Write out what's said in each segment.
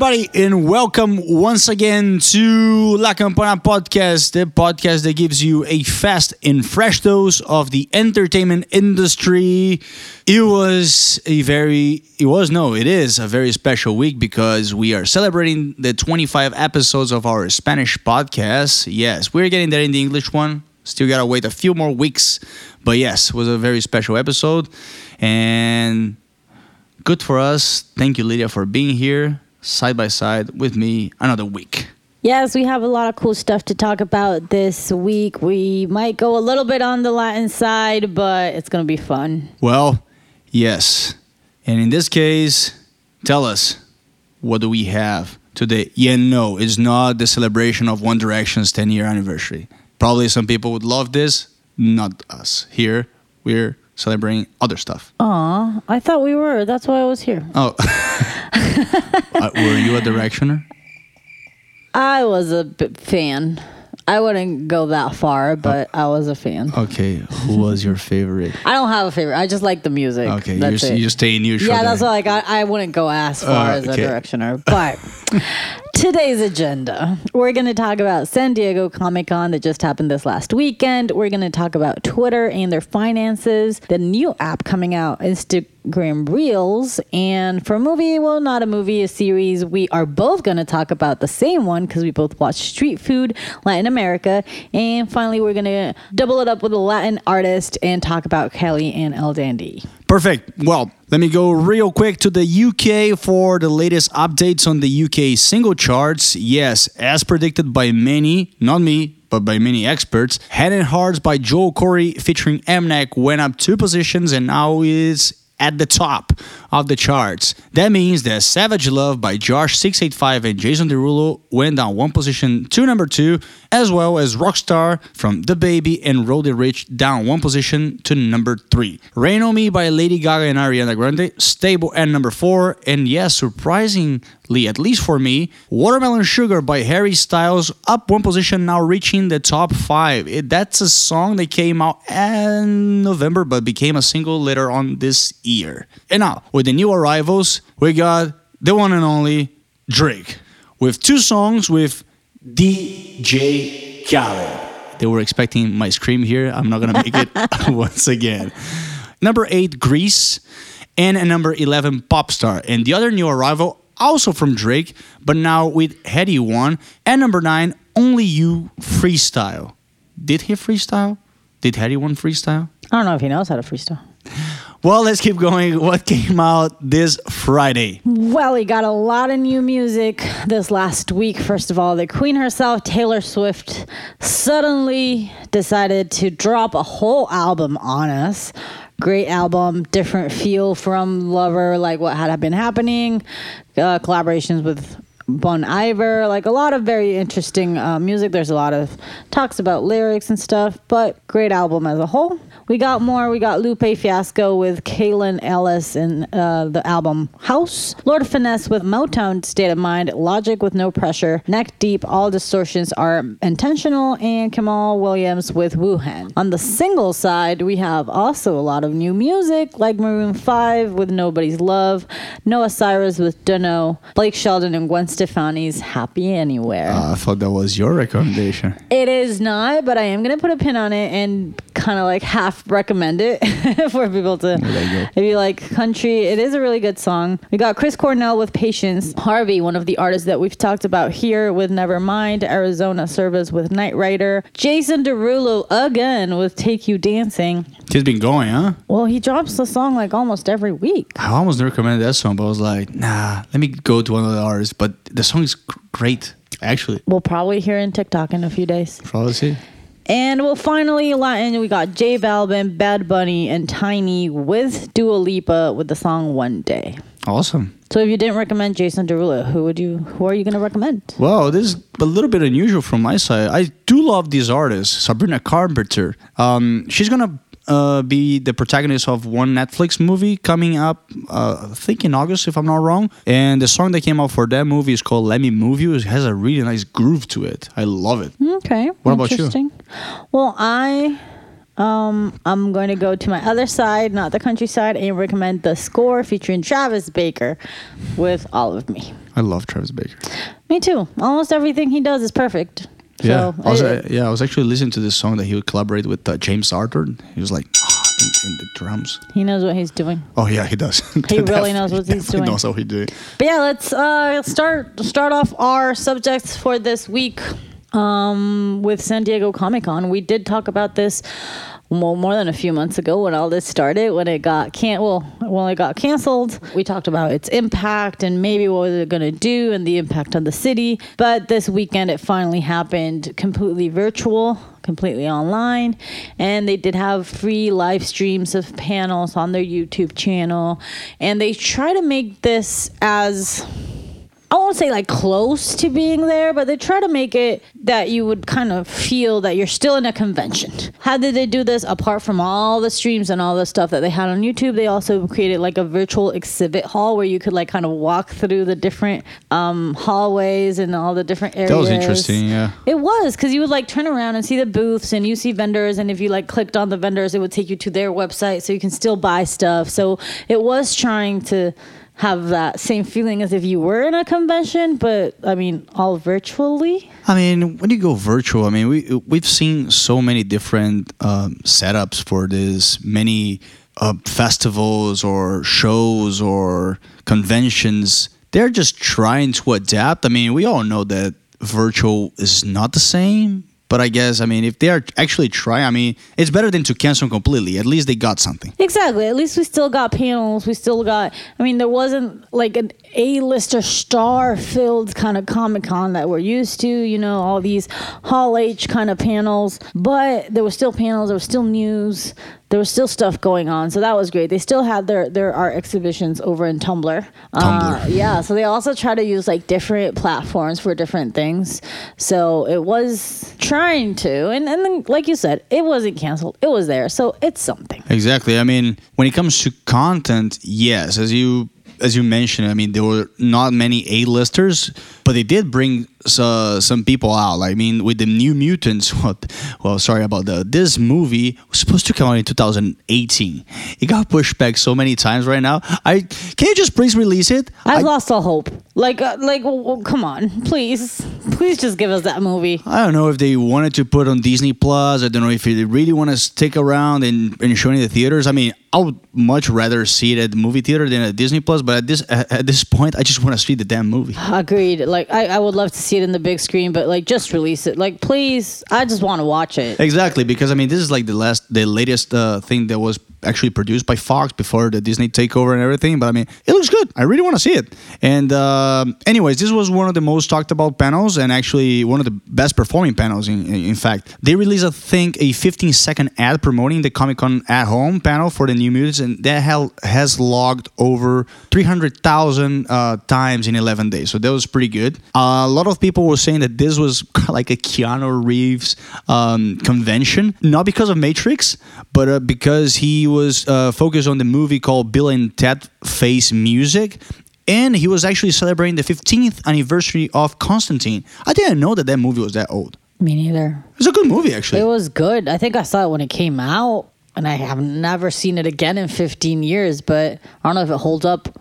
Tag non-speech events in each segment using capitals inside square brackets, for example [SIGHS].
everybody, and welcome once again to La Campana Podcast, the podcast that gives you a fast and fresh dose of the entertainment industry. It was a very, it was, no, it is a very special week because we are celebrating the 25 episodes of our Spanish podcast. Yes, we're getting there in the English one. Still gotta wait a few more weeks, but yes, it was a very special episode. And good for us. Thank you, Lydia, for being here side by side with me another week. Yes, we have a lot of cool stuff to talk about this week. We might go a little bit on the Latin side, but it's going to be fun. Well, yes. And in this case, tell us what do we have today? Yeah, no, it's not the celebration of One Direction's 10 year anniversary. Probably some people would love this, not us. Here, we're celebrating other stuff. Aw, I thought we were. That's why I was here. Oh. [LAUGHS] [LAUGHS] uh, were you a directioner? I was a b- fan. I wouldn't go that far, but I was a fan. Okay, who was your favorite? [LAUGHS] I don't have a favorite. I just like the music. Okay, you that's just, it. you stay in your yeah, that's like I, I wouldn't go as far Uh, as a okay. directioner. [LAUGHS] But today's agenda, we're going to talk about San Diego Comic Con that just happened this last weekend. We're going to talk about Twitter and their finances, the new app coming out, Instagram Reels, and for a movie, well, not a movie, a series, we are both going to talk about the same one because we both watch Street Food, Latin America, and finally, we're going to double it up with a Latin artist and talk about Cali and El Dandee. Perfect. Well, let me go real quick to the UK for the latest updates on the UK single charts. Yes, as predicted by many, not me, but by many experts, Head and Hearts by Joel Corry featuring Mnek went up two positions and now is at the top of the charts. That means that Savage Love by Jawsh 685 and Jason Derulo went down one position to number two, as well as Rockstar from DaBaby and Roddy Ricch down one position to number three. Rain on Me by Lady Gaga and Ariana Grande stable at number four, and yes, surprisingly, at least for me, Watermelon Sugar by Harry Styles up one position, now reaching the top five. It, that's a song that came out in November but became a single later on this year. And now, with the new arrivals, we got the one and only Drake with two songs with DJ Khaled. They were expecting my scream here. I'm not gonna make it [LAUGHS] [LAUGHS] once again. Number eight, Greece, and a number 11, Popstar. And the other new arrival, also from Drake, but now with Headie One. And number nine, Only You Freestyle. Did he freestyle? Did Headie One freestyle? I don't know if he knows how to freestyle. [LAUGHS] Well, let's keep going. What came out this Friday? Well, he got a lot of new music this last week. First of all, the queen herself, Taylor Swift, suddenly decided to drop a whole album on us. Great album, different feel from Lover, like what had been happening, uh, collaborations with Bon Iver, like a lot of very interesting uh, music. There's a lot of talks about lyrics and stuff, but great album as a whole. We got more. We got Lupe Fiasco with Kaelin Ellis in uh, the album House. Lord Finesse with Motown State of Mind. Logic with No Pressure. Neck Deep. All distortions are intentional. And Kamaal Williams with Wu Hen. On the single side, we have also a lot of new music like Maroon 5 with Nobody's Love. Noah Cyrus with Dunno. Blake Shelton and Gwen Stefani's Happy Anywhere. Uh, I thought that was your recommendation. It is not, but I am gonna put a pin on it and kind of like half recommend it [LAUGHS] for people to. There you go. If you like country, it is a really good song. We got Chris Cornell with Patience, Harvey, one of the artists that we've talked about here with Nevermind, Arizona Zervas with Night Rider, Jason Derulo again with Take You Dancing. He's been going, huh? Well, he drops the song like almost every week. I almost recommended that song, but I was like, nah, let me go to one of the artists. But the song is great, actually. We'll probably hear in TikTok in a few days. Probably see. And well, finally, Latin, we got J Balvin, Bad Bunny, and Tainy with Dua Lipa with the song One Day. Awesome. So if you didn't recommend Jason Derulo, who would you? Who are you going to recommend? Well, this is a little bit unusual from my side. I do love these artists. Sabrina Carpenter. Um, she's gonna uh, be the protagonist of one Netflix movie coming up, uh, I think in August, if I'm not wrong. And the song that came out for that movie is called "Let Me Move You." It has a really nice groove to it. I love it. Okay. What about you? Well, I um I'm going to go to my other side, not the countryside, and recommend the score featuring Travis Barker with All of Me. I love Travis Barker. Me too. Almost everything he does is perfect. Yeah, So, I was, uh, yeah. I was actually listening to this song that he would collaborate with uh, James Arthur. He was like "Ah," in, in the drums. he knows what he's doing. Oh yeah, he does. He [LAUGHS] really knows what he's doing. Knows how he do it. But yeah, let's uh, start start off our subjects for this week um, with San Diego Comic Con. We did talk about this well, more than a few months ago when all this started. When it got can well, when it got canceled, we talked about its impact and maybe what they're gonna do and the impact on the city. But this weekend, it finally happened, completely virtual. Completely online, and they did have free live streams of panels on their YouTube channel, and they try to make this as I won't say like close to being there, but they try to make it that you would kind of feel that you're still in a convention. How did they do this? Apart from all the streams and all the stuff that they had on YouTube, they also created like a virtual exhibit hall where you could like kind of walk through the different um, hallways and all the different areas. That was interesting. Yeah. It was because you would like turn around and see the booths and you see vendors, and if you like clicked on the vendors, it would take you to their website so you can still buy stuff. So it was trying to have that same feeling as if you were in a convention, but I mean, all virtually. I mean, when you go virtual, I mean, we we've seen so many different um, setups for this, many uh, festivals or shows or conventions. They're just trying to adapt. I mean, we all know that virtual is not the same, but I guess I mean, if they are actually trying, I mean, it's better than to cancel completely. At least they got something. Exactly. At least we still got panels. We still got. I mean, there wasn't like an A-lister star-filled kind of Comic Con that we're used to. You know, all these Hall H kind of panels, but there were still panels. There was still news. There was still stuff going on, so that was great. They still had their their art exhibitions over in Tumblr. Uh, Tumblr. yeah. So they also try to use like different platforms for different things. So it was trying to, and and then, like you said, it wasn't canceled. It was there, so it's something. Exactly. I mean, when it comes to content, yes, as you as you mentioned, I mean, there were not many A-listers, but they did bring uh, some people out. I mean, with the New Mutants, [LAUGHS] what? Well, sorry about that. This movie was supposed to come out in 2018. It got pushed back so many times right now. I can you just please release it? I've I, lost all hope. Like, uh, like, w- w- come on, please, please, just give us that movie. I don't know if they wanted to put on Disney Plus. I don't know if they really want to stick around and, and show in the theaters. I mean, I would much rather see it at the movie theater than at Disney Plus. But at this at this point, I just want to see the damn movie. Agreed. Like, I, I would love to see it in the big screen, but like, just release it. Like, please, I just want to watch it. Exactly, because I mean, this is like the last, the latest uh, thing that was actually produced by Fox before the Disney takeover and everything. But I mean, it looks good. I really want to see it. And um anyways, this was one of the most talked about panels, and actually one of the best performing panels. In in fact, they released, I think, a 15 second ad promoting the Comic Con at Home panel for the New Mutants, and that hell has logged over 300,000 uh, times in 11 days. So that was pretty good. Uh, a lot of people were saying that this was [LAUGHS] like a Keanu Reeves um, convention, not because of Matrix, but uh, because he was uh, focused on the movie called Bill and Ted Face Music. And he was actually celebrating the 15th anniversary of Constantine. I didn't know that that movie was that old. Me neither. It's a good movie, actually. It was good. I think I saw it when it came out, and I have never seen it again in 15 years. But I don't know if it holds up.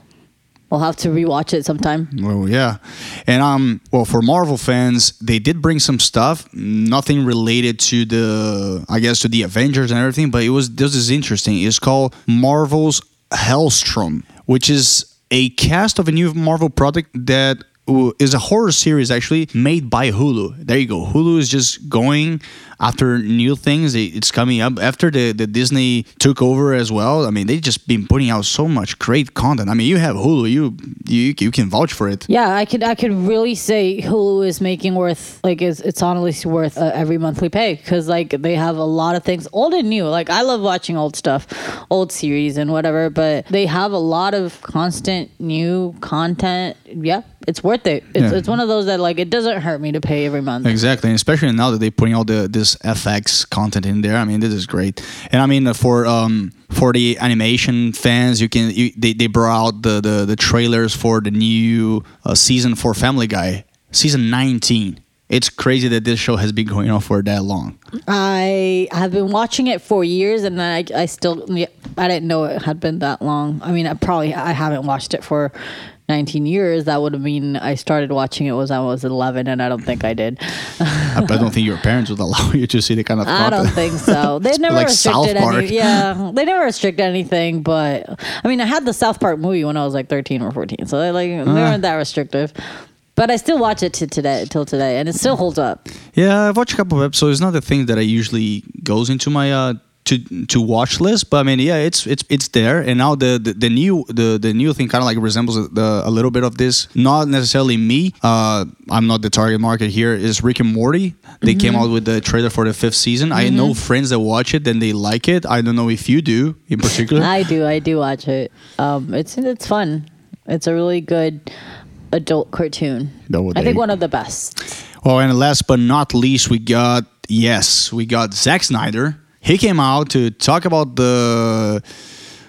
We'll have to rewatch it sometime. Well, yeah, and um, well, for Marvel fans, they did bring some stuff, nothing related to the, I guess, to the Avengers and everything, but it was this is interesting. It's called Marvel's Helstrom, which is a cast of a new Marvel product that uh, a horror series actually made by Hulu. There you go. Hulu is just going after new things. It's coming up after the, the Disney took over as well. I mean, they just been putting out so much great content. I mean, you have Hulu, you you you can vouch for it. Yeah, I could I could really say Hulu is making worth like it's it's honestly worth uh, every monthly pay because like they have a lot of things old and new. Like I love watching old stuff, old series and whatever, but they have a lot of constant new content. Yeah, it's worth it. It's, Yeah. it's one of those that like it doesn't hurt me to pay every month. Exactly, and especially now that they're putting all the this FX content in there. I mean, this is great. And I mean, uh, for um for the animation fans, you can you, they they brought out the the, the trailers for the new uh, season for Family Guy, season nineteen. It's crazy that this show has been going on for that long. I have been watching it for years, and I I still I didn't know it had been that long. I mean, I probably I haven't watched it for 19 years, that would have mean I started watching it was I was 11, and I don't think I did. I don't think your parents would allow you to see the kind of. [LAUGHS] I don't think so. They [LAUGHS] never like restricted any. Yeah, [LAUGHS] they never restricted anything. But I mean, I had the South Park movie when I was like 13 or 14, so they like they weren't that restrictive. But I still watch it to today till today, and it still holds up. Yeah, I've watched a couple of episodes. It's not the thing that I usually goes into my uh to to watch list, but I mean, yeah, it's it's it's there. And now the the, the new the the new thing kind of like resembles the, a little bit of this. Not necessarily me. Uh, I'm not the target market here. Is Rick and Morty? They came out with the trailer for the fifth season. I know friends that watch it and they like it. I don't know if you do in particular. I do, I do watch it. Um, it's it's fun. It's a really good adult cartoon. No, I think one of the best. Well, and last but not least, we got yes, we got Zack Snyder. He came out to talk about the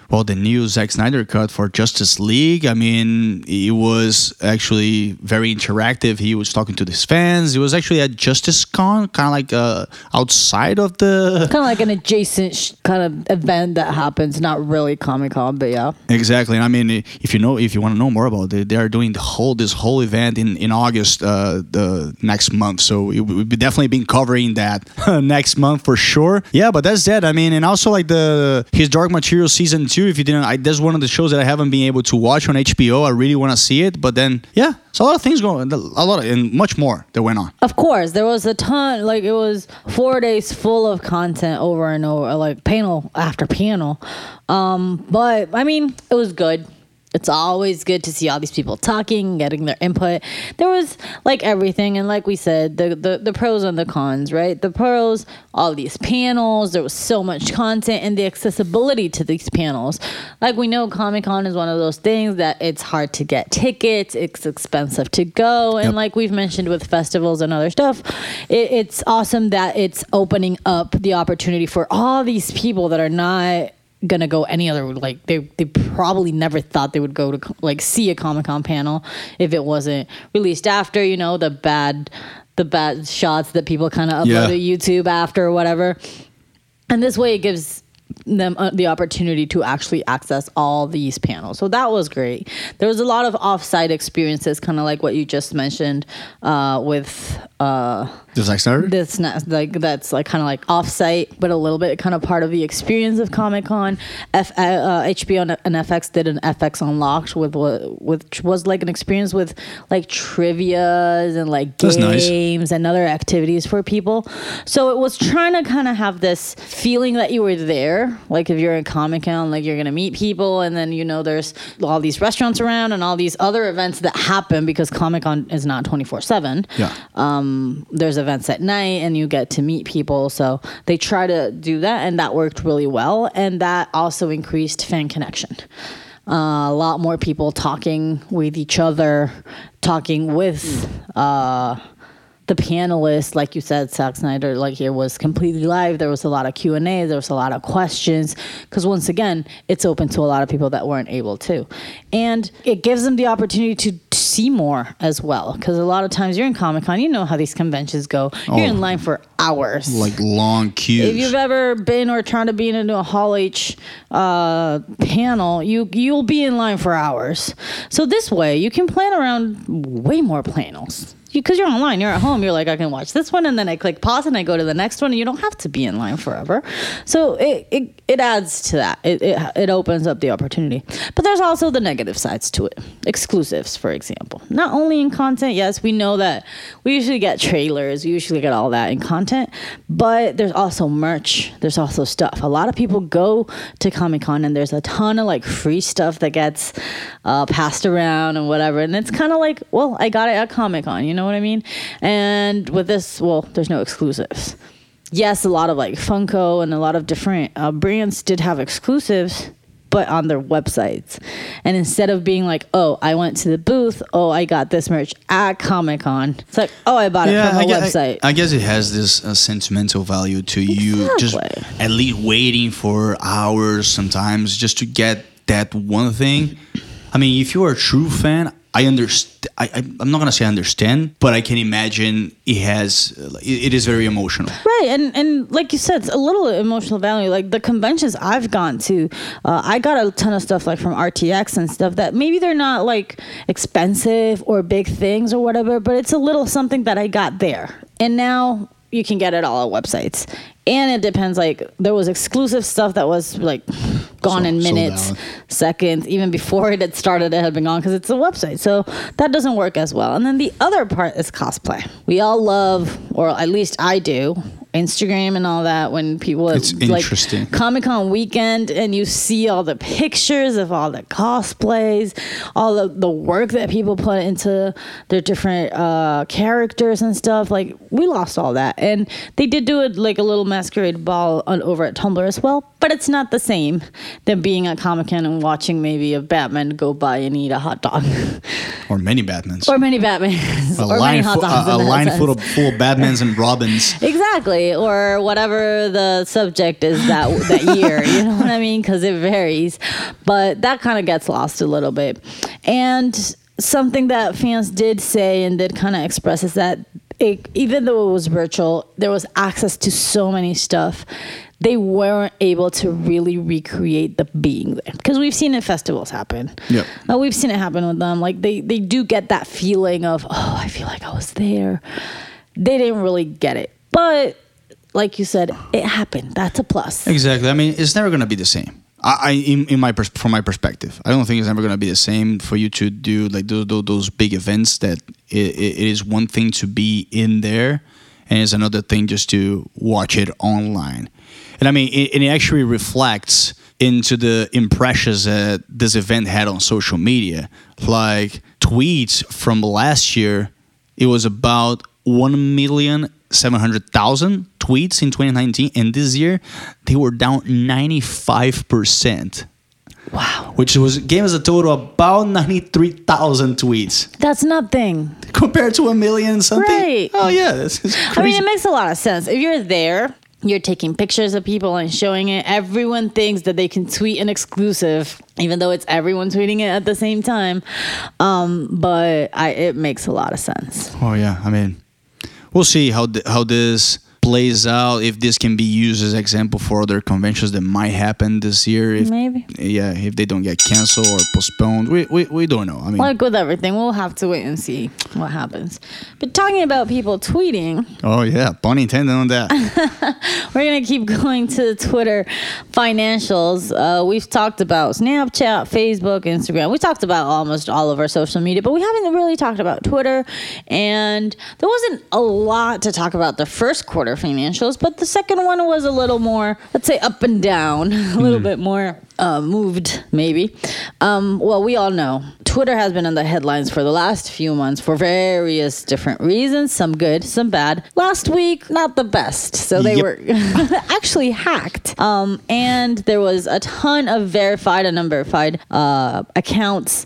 well, the new Zack Snyder cut for Justice League. I mean, it was actually very interactive. He was talking to his fans. It was actually at Justice Con, kind of like uh, outside of the [LAUGHS] Kind of like an adjacent sh- kind of event that happens, not really Comic Con, but yeah. Exactly. And I mean, if you know, if you want to know more about it, they are doing the whole this whole event in in August, uh, the next month. So it, we've definitely been covering that [LAUGHS] next month for sure. Yeah, but that's that. I mean, and also like the his Dark Material season two. If you didn't, I, that's one of the shows that I haven't been able to watch on HBO. I really want to see it, but then yeah, so a lot of things going, a lot of, and much more that went on. Of course, there was a ton. Like it was four days full of content over and over, like panel after panel. Um, but I mean, it was good. It's always good to see all these people talking, getting their input. There was like everything, and like we said, the the, the pros and the cons, right? The pros, all these panels. There was so much content, and the accessibility to these panels. Like we know, Comic Con is one of those things that it's hard to get tickets. It's expensive to go, and Yep. like we've mentioned with festivals and other stuff, it, it's awesome that it's opening up the opportunity for all these people that are not gonna go any other like they they probably never thought they would go to like see a Comic Con panel if it wasn't released after you know the bad the bad shots that people kind of upload Yeah. to YouTube after or whatever and this way it gives them uh, the opportunity to actually access all these panels so that was great there was a lot of off-site experiences kind of like what you just mentioned uh, with uh, The that's not like that's like kind of like offsite, but a little bit kind of part of the experience of Comic Con. F, uh, uh, HBO and, and FX did an FX Unlocked with what which was like an experience with like trivia's and like That's nice. games and other activities for people. So it was trying to kind of have this feeling that you were there, like if you're in Comic Con, like you're gonna meet people, and then you know there's all these restaurants around and all these other events that happen because Comic Con is not twenty four seven Yeah. um, there's events at night and you get to meet people. So they try to do that, and that worked really well. And that also increased fan connection. Uh, a lot more people talking with each other, talking with uh, the panelists, like you said, Zack Snyder, like it was completely live. There was a lot of Q and A. There was a lot of questions because once again, it's open to a lot of people that weren't able to, and it gives them the opportunity to see more as well. Because a lot of times you're in Comic Con, you know how these conventions go. You're in Oh. line for hours. Like long queues. if you've ever been or tried to be into a Hall H uh, panel, you you'll be in line for hours. So this way, you can plan around way more panels. Because you, are online, you're at home. You're like, I can watch this one, and then I click pause, and I go to the next one, and you don't have to be in line forever. So it it, it adds to that. It, it it opens up the opportunity. But there's also the negative sides to it. Exclusives, for example, not only in content. Yes, we know that we usually get trailers. We usually get all that in content, but there's also merch. There's also stuff. A lot of people go to Comic Con, and there's a ton of like free stuff that gets uh, passed around and whatever. And it's kind of like, well, I got it at Comic Con. You know what I mean? And with this, well, there's no exclusives. Yes, a lot of like Funko and a lot of different uh, brands did have exclusives, but on their websites. And instead of being like, oh, I went to the booth, oh, I got this merch at Comic Con, it's like, oh, I bought it from a I guess, website. I, guess it has this uh, sentimental value to you, just at least waiting for hours sometimes just to get that one thing. I mean, if you're a true fan, I understand. I, I'm not gonna say understand, but I can imagine it has. It, it is very emotional. Right, and and like you said, it's a little emotional value. Like the conventions I've gone to, uh, I got a ton of stuff like from RTX and stuff that maybe they're not like expensive or big things or whatever, but it's a little something that I got there, and now you can get it all at websites. And it depends. Like there was exclusive stuff that was like gone So- in minutes, seconds. Even before it had started, it had been gone because it's a website. So that doesn't work as well. And then the other part is cosplay. We all love, or at least I do, Instagram and all that. When people It's like interesting. Comic Con weekend and you see all the pictures of all the cosplays, all the, the work that people put into their different uh, characters and stuff. Like we lost all that, and they did do it like a little masquerade ball on over at Tumblr as well. But it's not the same than being at Comic Con and watching maybe a Batman go by and eat a hot dog, Or many Batmans. or many Batmans, a or many line, hot fu- a, a line full of, full of Batmans and Robins. [LAUGHS] Exactly, or whatever the subject is that that year. You know what I mean? Because it varies, but that kind of gets lost a little bit. And something that fans did say and did kind of express is that it, even though it was virtual, there was access to so many stuff. They weren't able to really recreate the being there because we've seen it festivals happen. Yeah, Uh, we've seen it happen with them. Like they they do get that feeling of oh, I feel like I was there. They didn't really get it, but like you said, it happened. That's a plus. Exactly. I mean, it's never gonna be the same. I, in, in my pers- from my perspective, I don't think it's ever gonna be the same for you to do like those those, big events. That it, it is one thing to be in there, and it's another thing just to watch it online. And I mean, it, it actually reflects into the impressions that this event had on social media. Like tweets from last year, it was about one million seven hundred thousand tweets in 2019, and this year they were down 95 percent, Wow, which was gave us a total of about 93,000 tweets that's nothing. compared to a million something. Right. Oh yeah, this is crazy. I mean, it makes a lot of sense. If you're there, you're taking pictures of people and showing it. Everyone thinks that they can tweet an exclusive, even though it's everyone tweeting it at the same time. Um, but I, it makes a lot of sense. Oh yeah, I mean, we'll see how th- how this plays out. If this can be used as example for other conventions that might happen this year. If, Maybe. Yeah, if they don't get canceled or postponed, we we, we don't know. I mean, Like with everything, we'll have to wait and see what happens. But talking about people tweeting, oh yeah, pun intended on that. [LAUGHS] We're gonna keep going to the Twitter financials. Uh, we've talked about Snapchat, Facebook, Instagram. We talked about almost all of our social media, but we haven't really talked about Twitter. And there wasn't a lot to talk about the first quarter financials, but the second one was a little more, let's say, up and down, [LAUGHS] a little bit more uh, moved, maybe. Um, well, we all know Twitter has been in the headlines for the last few months for various different reasons, some good, some bad. Last week, not the best. So they Yep. were [LAUGHS] actually hacked. Um, and there was a ton of verified and unverified uh, accounts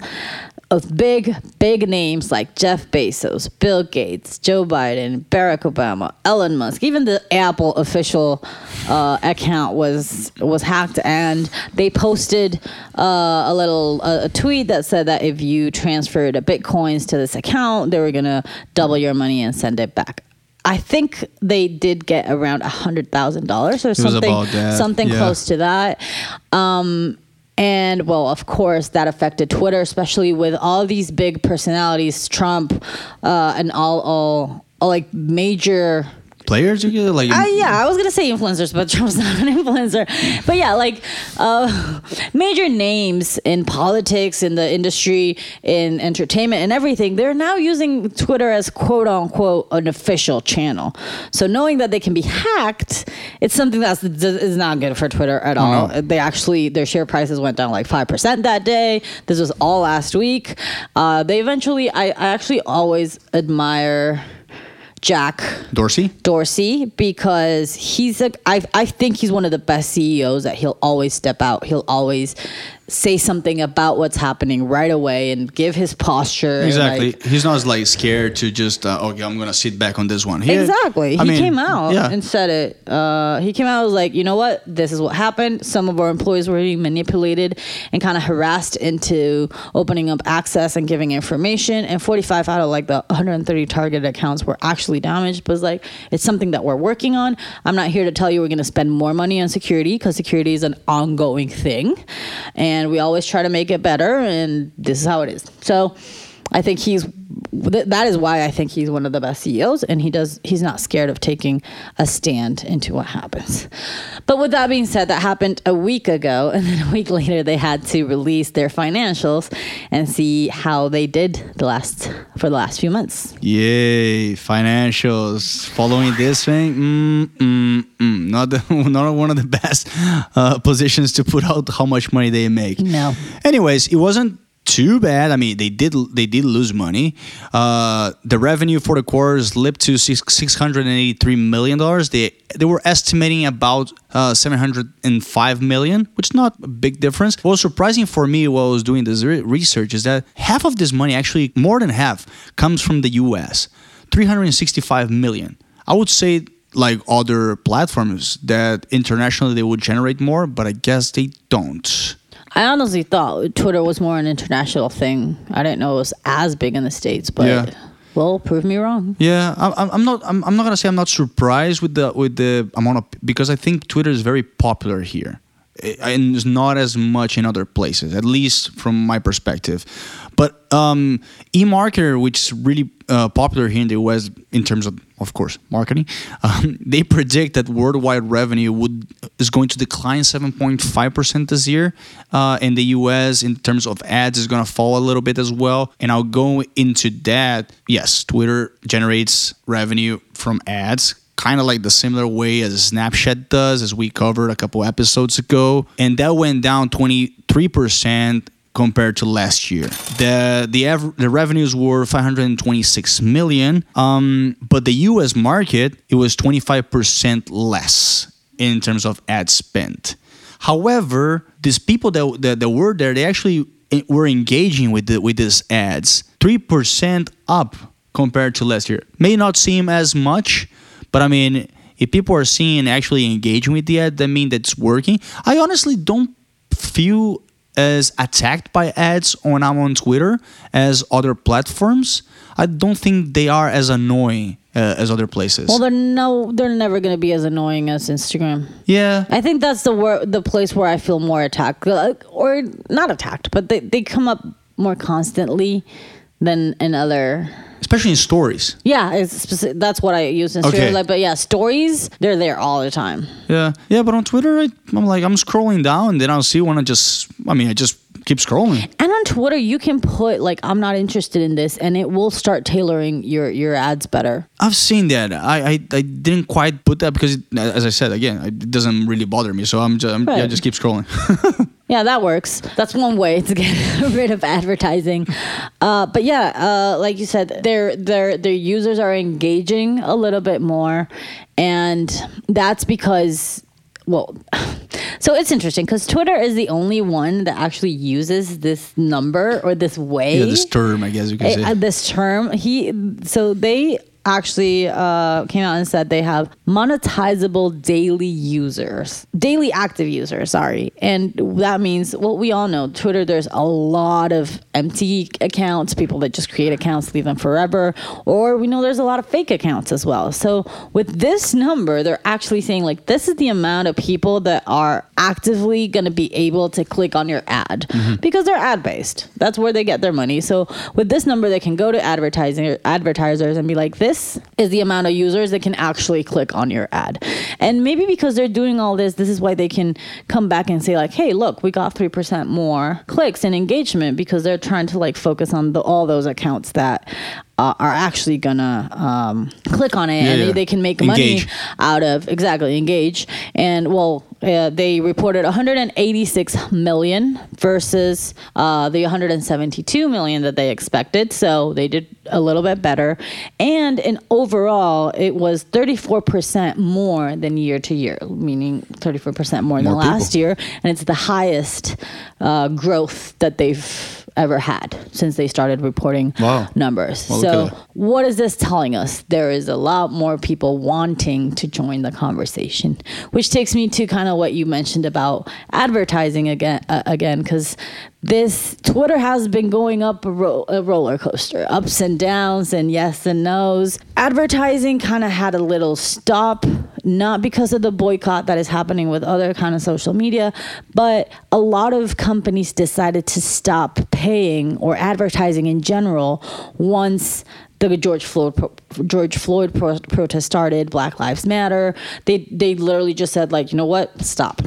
of big, big names like Jeff Bezos, Bill Gates, Joe Biden, Barack Obama, Elon Musk. Even the Apple official uh, account was was hacked, and they posted uh, a little a, a tweet that said that if you transferred bitcoins to this account, they were gonna double your money and send it back. I think they did get around a hundred thousand dollars or something, something yeah. close to that. Um, and well, of course, that affected Twitter, especially with all these big personalities, Trump, uh, and all, all, all like major. Players, like Uh, yeah, I was gonna say influencers, but [LAUGHS] Trump's not an influencer. But yeah, like uh, major names in politics, in the industry, in entertainment, and everything. They're now using Twitter as quote unquote an official channel. So knowing that they can be hacked, it's something that's is not good for Twitter at all. no. They actually their share prices went down like five percent that day. This was all last week. Uh, they eventually, I, I actually always admire. Jack Dorsey. Dorsey because he's a I I think he's one of the best CEOs that he'll always step out. He'll always say something about what's happening right away and give his posture. Exactly. like- He's not like scared to just uh, okay. I'm gonna sit back on this one. He- Exactly. I he mean, came out Yeah. and said it. Uh, he came out and was like, you know what? This is what happened. Some of our employees were being manipulated and kind of harassed into opening up access and giving information. And 45 out of like the 130 targeted accounts were actually damaged. But it's like, it's something that we're working on. I'm not here to tell you we're going to spend more money on security because security is an ongoing thing. And we always try to make it better. And this is how it is. So, I think he's th- that is why I think he's one of the best CEOs, and he does he's not scared of taking a stand into what happens. But with that being said, that happened a week ago, [LAUGHS] and then a week later they had to release their financials and see how they did the last for the last few months. Yay, financials. Following this thing, mm, mm, mm. not the, [LAUGHS] not one of the best uh, positions to put out how much money they make. No. Anyways, it wasn't too bad. I mean, they did they did lose money. Uh, the revenue for the quarter slipped to six hundred and eighty three million dollars. They they were estimating about uh, seven hundred and five million, which is not a big difference. What was surprising for me while I was doing this re- research is that half of this money, actually more than half, comes from the U.S. Three hundred and sixty five million. I would say like other platforms that internationally they would generate more, but I guess they don't. I honestly thought Twitter was more an international thing. I didn't know it was as big in the states, but Yeah. well, prove me wrong. Yeah, I'm, I'm- not. I'm, I'm not gonna say I'm not surprised with the with the amount of because I think Twitter is very popular here, and it's not as much in other places, at least from my perspective. But um, eMarketer, which is really uh, popular here in the US in terms of, of course, marketing, [LAUGHS] um, they predict that worldwide revenue would is going to decline 7.5 percent this year. Uh, in the US, in terms of ads, is going to fall a little bit as well. And I'll go into that. Yes, Twitter generates revenue from ads kind of like the similar way as Snapchat does, as we covered a couple episodes ago. And that went down 23% compared to last year. The the av- the revenues were 526 million, um, but the US market it was 25% less in terms of ad spend. However, these people that, that, that were there, they actually eh, were engaging with the, with these ads, 3% up compared to last year. May not seem as much, but I mean, if people are seeing actually engaging with the ad, that means that's working. I honestly don't feel as attacked by ads when I'm on Twitter as other platforms. I don't think they are as annoying uh, as other places. Well, they're no, they're never going to be as annoying as Instagram. yeah, I think that's the wor- the place where I feel more attacked, or not attacked, but they, they come up more constantly than in other. Especially in stories. Yeah, it's speci- that's what I use in Okay. Like, but yeah, stories they're there all the time. Yeah, yeah, but on Twitter, I, I'm like I'm scrolling down, and then I'll see one. I just, I mean, I just keep scrolling. And on Twitter, you can put like I'm not interested in this, and it will start tailoring your your ads better. I've seen that. I, I, I didn't quite put that because, it, as I said again, it doesn't really bother me. So I'm just, I'm, yeah, Right. just keep scrolling. [LAUGHS] Yeah, that works. That's one way to get [LAUGHS] rid of advertising. Uh, but yeah, uh, like you said, their their their users are engaging a little bit more, and that's because well, [LAUGHS] so it's interesting because Twitter is the only one that actually uses this number or this way. yeah, this term, I guess you can Eh, say. uh, this term he so they actually uh, came out and said they have monetizable daily users daily active users sorry. And that means well we all know twitter there's a lot of empty accounts people that just create accounts leave them forever or we know there's a lot of fake accounts as well. So with this number they're actually saying like this is the amount of people that are actively going to be able to click on your ad because they're ad based that's where they get their money. So with this number they can go to advertising advertisers and be like this is the amount of users that can actually click on your ad. And maybe because they're doing all this this is why they can come back and say like hey look we got 3% more clicks and engagement because they're trying to like focus on the, all those accounts that uh, are actually gonna um, click on it Yeah, and yeah. They, they can make Engage. money out of exactly engage. And well uh, they reported 186 million versus uh, the 172 million that they expected. So they did a little bit better. And in overall it was 34% more than year to year meaning 34% more, than More last year. And it's the highest uh, growth that they've ever had since they started reporting Wow. numbers Well, so what is this telling us? There is a lot more people wanting to join the conversation, which takes me to kind of what you mentioned about advertising again. Uh, again, because this Twitter has been going up a, ro- a roller coaster, ups and downs, and yes and nos. Advertising kind of had a little stop, not because of the boycott that is happening with other kind of social media, but a lot of companies decided to stop paying or advertising in general once the George Floyd George Floyd pro- protest started, Black Lives Matter. They they literally just said like, you know what, stop.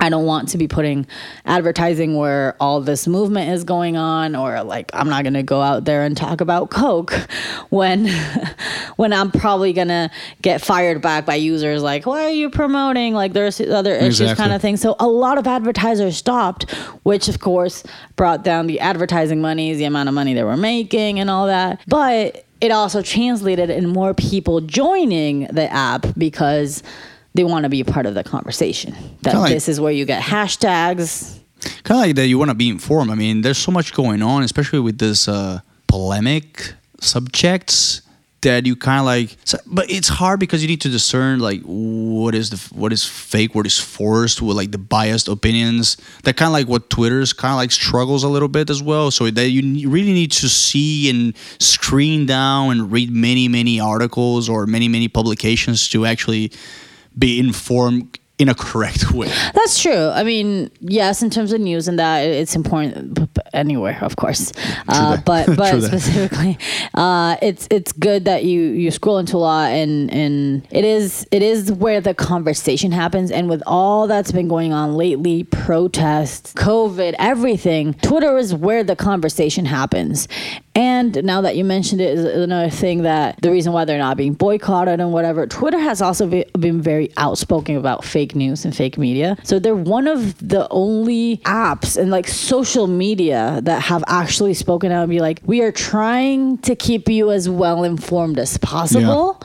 I don't want to be putting advertising where all this movement is going on, or like I'm not gonna go out there and talk about Coke [LAUGHS] when [LAUGHS] when I'm probably gonna get fired back by users like, why are you promoting? Like there's other issues Exactly. kind of thing. So a lot of advertisers stopped, which of course brought down the advertising monies, the amount of money they were making, and all that. But it also translated in more people joining the app because they want to be a part of the conversation. That like- this is where you get hashtags. kind of like that you want to be informed i mean there's so much going on especially with this uh, polemic subjects that you kind of like but it's hard because you need to discern like what is the what is fake what is forced with like the biased opinions that kind of like what twitter's kind of like struggles a little bit as well so that you really need to see and screen down and read many many articles or many many publications to actually be informed in a correct way That's true. I mean, yes, in terms of news and that, it's important anywhere, of course. Uh, but [LAUGHS] but specifically, uh, it's it's good that you you scroll into a lot and and it is it is where the conversation happens. And with all that's been going on lately, protests, COVID, everything, Twitter is where the conversation happens. And now that you mentioned it, is another thing that the reason why they're not being boycotted and whatever. Twitter has also be, been very outspoken about fake news and fake media. So they're one of the only apps and like social media that have actually spoken out and be like, we are trying to keep you as well informed as possible.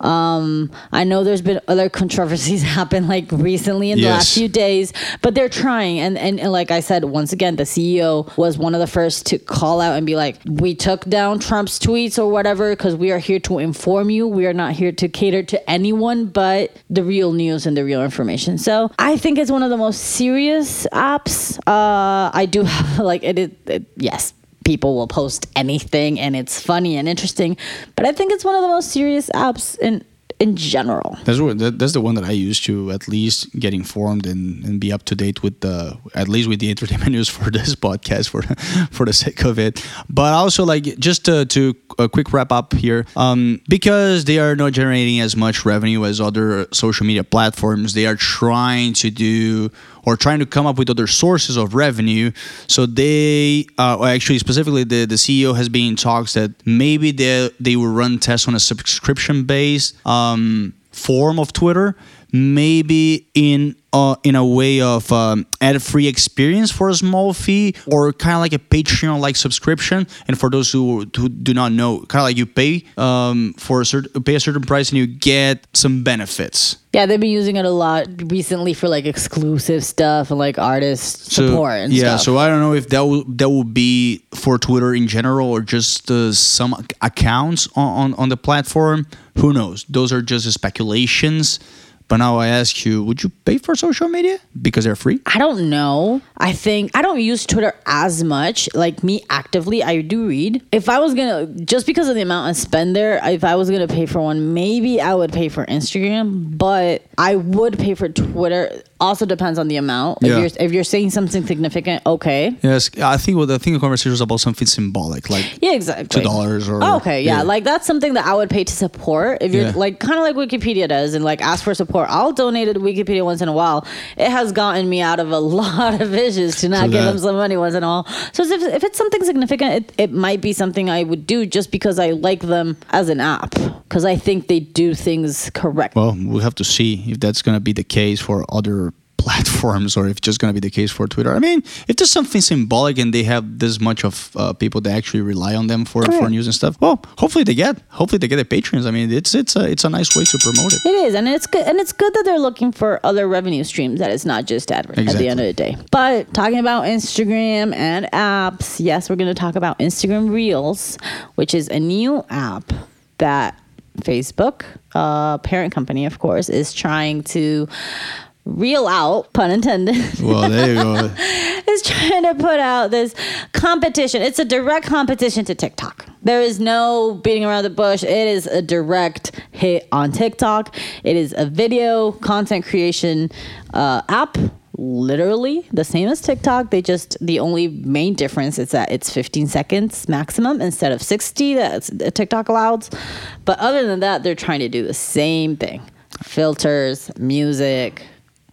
Um, I know there's been other controversies [LAUGHS] happen like recently in the last few days, but they're trying. And, and and like I said, once again, the CEO was one of the first to call out and be like, "We took down Trump's tweets or whatever because we are here to inform you. We are not here to cater to anyone but the real news and the real information." So I think it's one of the most serious apps. Uh, I do [LAUGHS] have like it. it, it yes. People will post anything and it's funny and interesting, but I think it's one of the most serious apps in in general. That's that's the one that I use to at least get informed and, and be up to date with the at least with the entertainment [LAUGHS] news for this podcast for [LAUGHS] for the sake of it. But also like just to, to a quick wrap up here, um, because they are not generating as much revenue as other social media platforms, they are trying to do or trying to come up with other sources of revenue. So they uh, actually specifically the, the CEO has been in talks that maybe they they will run tests on a subscription based um, form of Twitter, maybe in uh, in a way of um, ad free experience for a small fee or kind of like a Patreon like subscription. And for those who, who do not know, kind of like you pay um, for a certain pay a certain price and you get some benefits. Yeah, they've been using it a lot recently for like exclusive stuff and like artist support and yeah, stuff. so I don't know if that will that will be for Twitter in general or just uh, some accounts on, on on the platform. Who knows? Those are just speculations. But now I ask you, would you pay for social media because they're free? I don't know. I think I don't use Twitter as much. Like me actively, I do read. If I was gonna, just because of the amount I spend there, if I was gonna pay for one, maybe I would pay for Instagram. But I would pay for Twitter. Also depends on the amount. Yeah. If you're if you're saying something significant, okay. Yes, I think well, I think the conversation is about something symbolic, like Yeah, exactly. $2 or- Oh, okay, yeah. yeah. Like that's something that I would pay to support. If you're Yeah. like kind of like Wikipedia does, and like ask for support I'll donate to Wikipedia once in a while. It has gotten me out of a [LAUGHS] lot of issues to not So give that- them some money once in a while. So if, if it's something significant, it, it might be something I would do just because I like them as an app because I think they do things correct. Well, we'll have to see if that's going to be the case for other platforms or if it's just going to be the case for Twitter. I mean, if there's something symbolic and they have this much of uh, people that actually rely on them for, for news and stuff, well, hopefully they get hopefully they get the patrons. I mean, it's it's a it's a nice way to promote it. It is, and it's good, and it's good that they're looking for other revenue streams. That it's not just advertising at the end of the day. But talking about Instagram and apps, yes, we're going to talk about Instagram Reels, which is a new app that Facebook, uh, parent company, of course, is trying to reel out, pun intended. Well, there you go. [LAUGHS] is trying to put out this competition. It's a direct competition to TikTok. There is no beating around the bush. It is a direct hit on TikTok. It is a video content creation uh, app. Literally the same as TikTok. They just the only main difference is that it's 15 seconds maximum instead of 60 that TikTok allows. But other than that, they're trying to do the same thing: filters, music,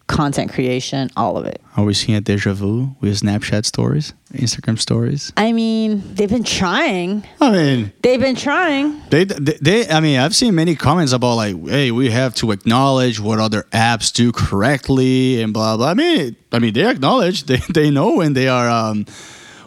content creation, all of it. Are we seeing a deja vu with Snapchat stories, Instagram stories? I mean, they've been trying. I mean, They've been trying. They, they, they, I mean, I've seen many comments about like, hey, we have to acknowledge what other apps do correctly and blah blah. I mean, I mean, they acknowledge, they, they know when they are, um,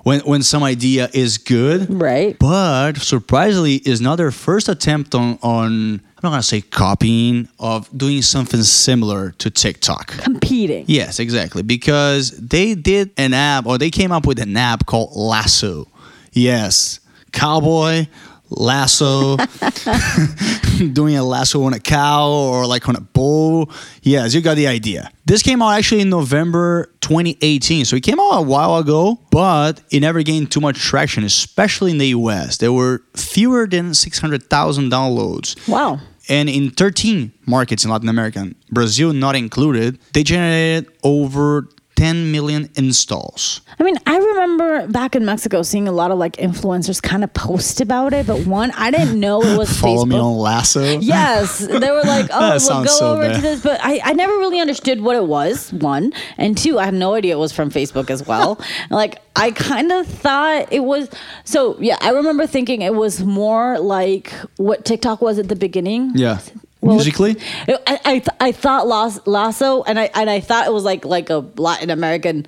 when when some idea is good, Right. But surprisingly, is not their first attempt on on. I'm not gonna say copying of doing something similar to TikTok. Competing. Yes, exactly. Because they did an app, or they came up with an app called Lasso. Yes, cowboy lasso, [LAUGHS] doing a lasso on a cow or like on a bull. Yes, you got the idea. This came out actually in November 2018, so it came out a while ago, but it never gained too much traction, especially in the US. There were fewer than 600,000 downloads. Wow. And in 13 markets in Latin America, Brazil not included, they generated over 10 million installs. I mean, I remember back in Mexico seeing a lot of like influencers kind of post about it, but one, I didn't know it was [LAUGHS] Follow Facebook. me on Lasso. [LAUGHS] Yes, they were like, "Oh, we'll go so over to this," but I, I never really understood what it was. One and two, I had no idea it was from Facebook as well. [LAUGHS] like, I kind of thought it was. So yeah, I remember thinking it was more like what TikTok was at the beginning. Yeah. Well, Musically? It- I I, th- I thought Las- Lasso, and I and I thought it was like like a Latin American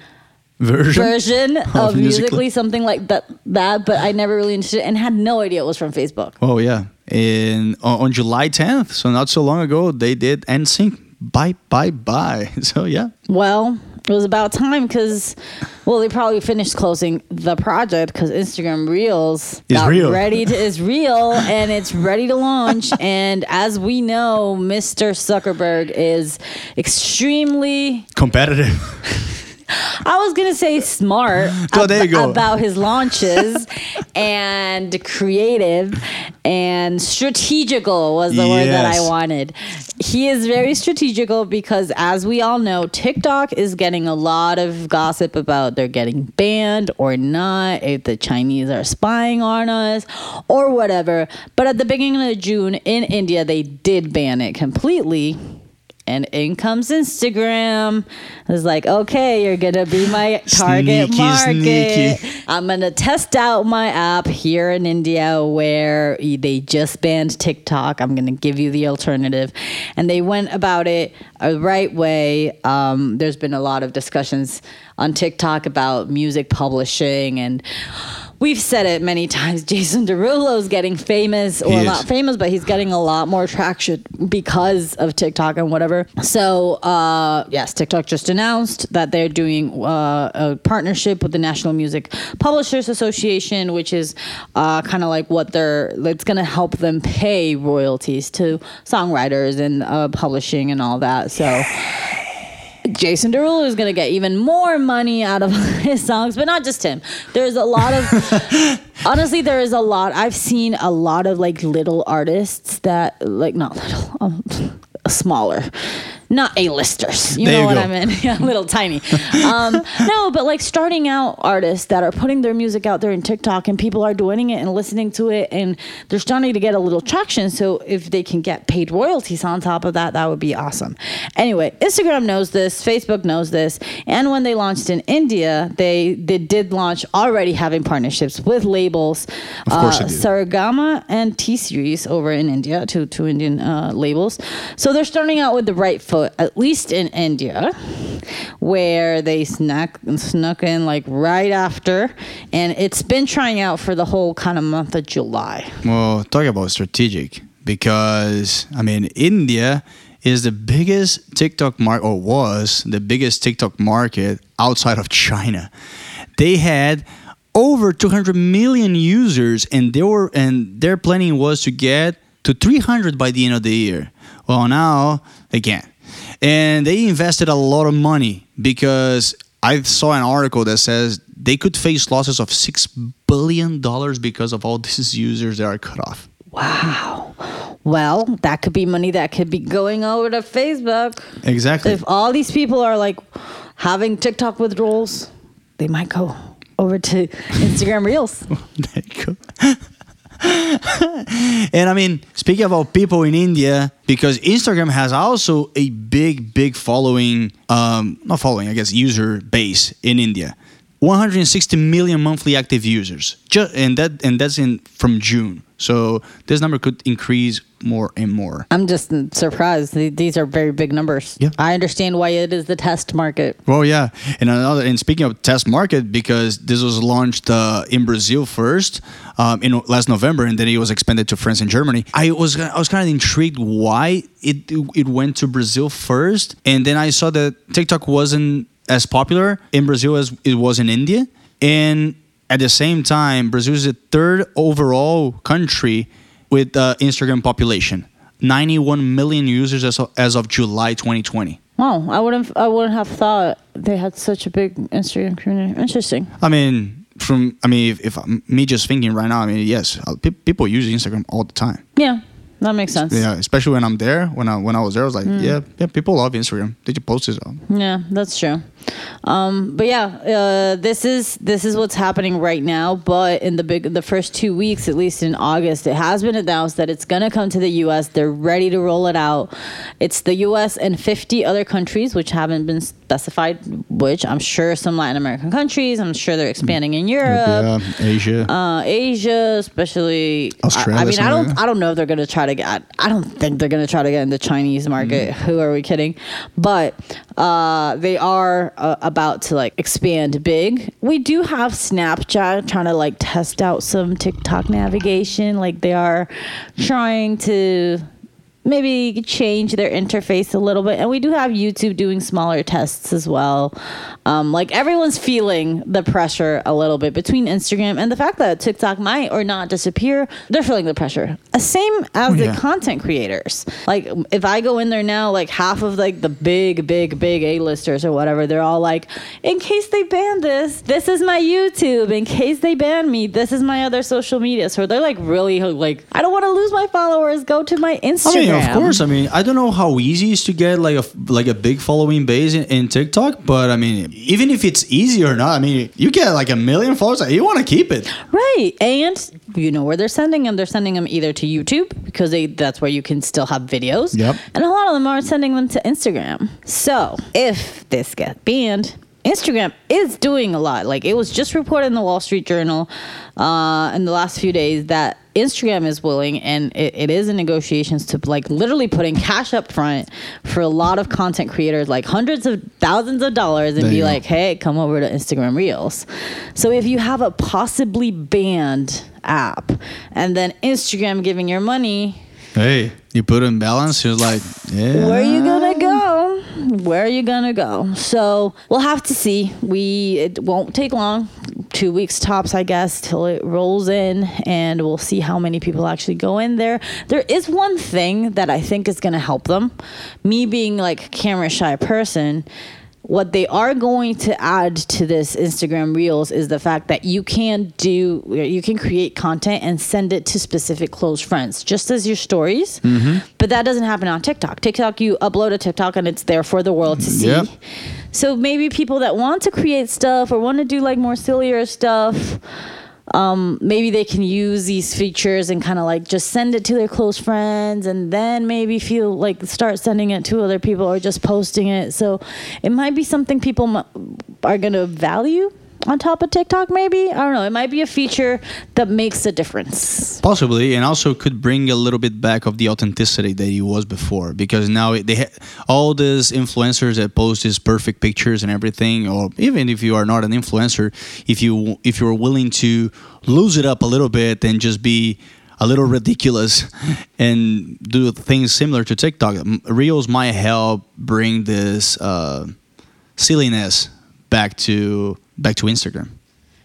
Version? version [LAUGHS] of, Of musically. Musical.ly. something like that. That, but I never really understood it and had no idea it was from Facebook. Oh yeah, in on, on July 10th, so not so long ago, they did and NSYNC. Bye bye bye. [LAUGHS] So yeah, Well, it was about time because, well, they probably finished closing the project because Instagram Reels Is real. ready to is real [LAUGHS] and it's ready to launch. and as we know, Mr. Zuckerberg is extremely competitive. [LAUGHS] I was gonna say smart [LAUGHS] you go. about his launches [LAUGHS] and creative and strategical was the word that I wanted. He is very strategical because as we all know, TikTok is getting a lot of gossip about they're getting banned or not, if the Chinese are spying on us or whatever. But at the beginning of June in India, they did ban it completely. And in comes Instagram. It's like, okay, you're gonna be my target Sneaky, market. sneaky. I'm gonna test out my app here in India where they just banned TikTok. I'm gonna give you the alternative, and they went about it a right way. Um, there's been a lot of discussions on TikTok about music publishing and. We've said it many times. Jason Derulo's getting famous, or is. not famous, but he's getting a lot more traction because of TikTok and whatever. So, uh, yes, TikTok just announced that they're doing uh, a partnership with the National Music Publishers Association, which is uh, kind of like what they're. It's going to help them pay royalties to songwriters and uh, publishing and all that. So. Jason Derulo is going to get even more money out of [LAUGHS] his songs, but not just him. There's a lot of, [LAUGHS] honestly, there is a lot. I've seen a lot of like little artists that, like, not little, um, smaller, not A-listers. You There know you what go. I mean? [LAUGHS] Yeah, little tiny. Um, [LAUGHS] no, but like starting out artists that are putting their music out there in TikTok and people are doing it and listening to it and they're starting to get a little traction. So if they can get paid royalties on top of that, that would be awesome. Anyway, Instagram knows this, Facebook knows this, and when they launched in India, they they did launch already having partnerships with labels, uh, do. Saregama and T Series over in India, two two Indian uh, labels. So they're starting out with the right foot, at least in India, where they snuck snuck in like right after, and it's been trying out for the whole kind of month of July. Well, talk about strategic because I mean India is the biggest TikTok market or was the biggest TikTok market outside of China. They had over 200 million users and they were and their planning was to get to 300 by the end of the year. Well, now they can't. And they invested a lot of money because I saw an article that says they could face losses of 6 billion dollars because of all these [LAUGHS] users that are cut off. Wow. Well, that could be money that could be going over to Facebook. Exactly. If all these people are like having TikTok withdrawals, they might go over to [LAUGHS] Instagram Reels. [LAUGHS] There you go. [LAUGHS] and I mean, speaking about people in India, because Instagram has also a big, big following, um, not following, I guess, user base in India. 160 million monthly active users, Ju- and that and that's in from June. So this number could increase more and more. I'm just surprised. These are very big numbers. Yeah. I understand why it is the test market. Well, yeah, and another. And speaking of test market, because this was launched uh, in Brazil first um, in last November, and then it was expanded to France and Germany. I was I was kind of intrigued why it it went to Brazil first, and then I saw that TikTok wasn't as popular in Brazil as it was in India, and at the same time, Brazil is the third overall country with uh, Instagram population. 91 million users as of, as of July 2020. Wow, I wouldn't. I wouldn't have thought they had such a big Instagram community. Interesting. I mean, from I mean, if, if I'm, me just thinking right now, I mean, yes, uh, pe- people use Instagram all the time. Yeah, that makes sense. Yeah, especially when I'm there. When I when I was there, I was like, hmm. yeah, yeah, people love Instagram. Did you post it? Yeah, that's true. Um, but yeah, uh, this is this is what's happening right now. But in the big the first two weeks, at least in August, it has been announced that it's gonna come to the U.S. They're ready to roll it out. It's the U.S. and 50 other countries, which haven't been specified. Which I'm sure some Latin American countries. I'm sure they're expanding in Europe. yeah, Asia. Uh, Asia, especially I- I, Australia, mean, I don't, I don't know if they're gonna try to get. I, I don't think they're gonna try to get in the Chinese market. Mm-hmm. Who are we kidding? But uh, they are uh, about to like expand big. We do have Snapchat trying to like test out some TikTok navigation. Like they are trying to maybe change their interface a little bit. And we do have YouTube doing smaller tests as well. Um, like everyone's feeling the pressure a little bit between Instagram and the fact that TikTok might or not disappear. They're feeling the pressure. Uh, Same as yeah. the content creators. Like if I go in there now, like half of like the big, big, big A-listers or whatever, they're all like, in case they ban this, this is my YouTube. In case they ban me, this is my other social media. So they're like really like, I don't want to lose my followers. Go to my Instagram. I mean, of course. I mean, I don't know how easy it is to get like a like a big following base in, in TikTok, but I mean, even if it's easy or not, I mean, you get like a million followers, you want to keep it. Right. And you know where they're sending them. They're sending them either to YouTube because they that's where you can still have videos. Yep. And a lot of them are sending them to Instagram. So if this gets banned, Instagram is doing a lot. Like it was just reported in the Wall Street Journal uh, in the last few days that Instagram is willing and it, it is in negotiations to like literally putting cash up front for a lot of content creators, like hundreds of thousands of dollars, and be like, hey, come over to Instagram Reels. So if you have a possibly banned app and then Instagram giving your money, Hey, you put in balance. You're like, yeah. where are you gonna go? Where are you gonna go? So we'll have to see. We it won't take long, two weeks tops, I guess, till it rolls in, and we'll see how many people actually go in there. There is one thing that I think is gonna help them. Me being like camera shy person. What they are going to add to this Instagram Reels is the fact that you can do you can create content and send it to specific close friends, just as your stories. Mm-hmm. But that doesn't happen on TikTok. TikTok, you upload a TikTok and it's there for the world to see. Yep. So maybe people that want to create stuff or want to do like more sillier stuff, um, maybe they can use these features and kind of like just send it to their close friends and then maybe feel like start sending it to other people or just posting it. So it might be something people m- are going to value on top of TikTok, maybe. I don't know. It might be a feature that makes a difference. Possibly, and also could bring a little bit back of the authenticity that he was before, because now they ha- all these influencers that post these perfect pictures and everything, or even if you are not an influencer, if you if you're willing to lose it up a little bit and just be a little ridiculous [LAUGHS] and do things similar to TikTok, Reels might help bring this uh, silliness back to back to Instagram.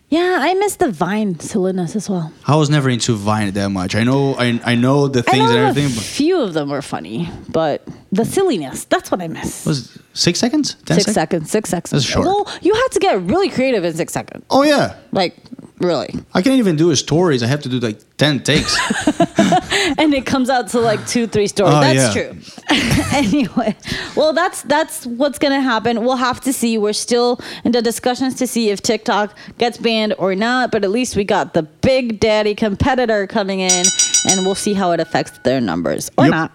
Yeah, I miss the Vine silliness as well. I was never into Vine that much. I know, I, I know the things know and a everything. But few of them were funny, but the silliness, that's what I miss. was it six seconds? Ten six sec- seconds, six seconds. That's short. Well, you had to get really creative in six seconds. Oh yeah, Like, really. I can't even do a stories. I have to do like ten takes. [LAUGHS] And it comes out to like two, three stories. Oh, that's yeah. true. [LAUGHS] anyway, well, that's that's what's gonna happen. We'll have to see. We're still in the discussions to see if TikTok gets banned or not. But at least we got the big daddy competitor coming in, and we'll see how it affects their numbers or Yep. not.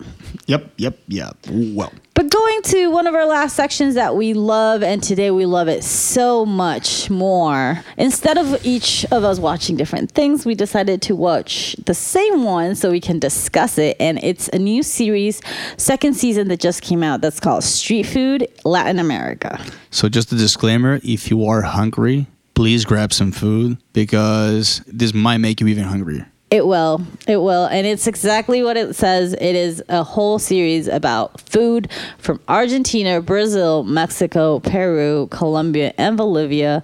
Yep, yep, yep. Well, But going to one of our last sections that we love, and today we love it so much more. Instead of each of us watching different things, we decided to watch the same one so we can discuss it. And it's a new series, second season that just came out that's called Street Food Latin America. so just a disclaimer: if you are hungry, please grab some food because this might make you even hungrier. It will. It will. And it's exactly what it says. It is a whole series about food from Argentina, Brazil, Mexico, Peru, Colombia, and Bolivia.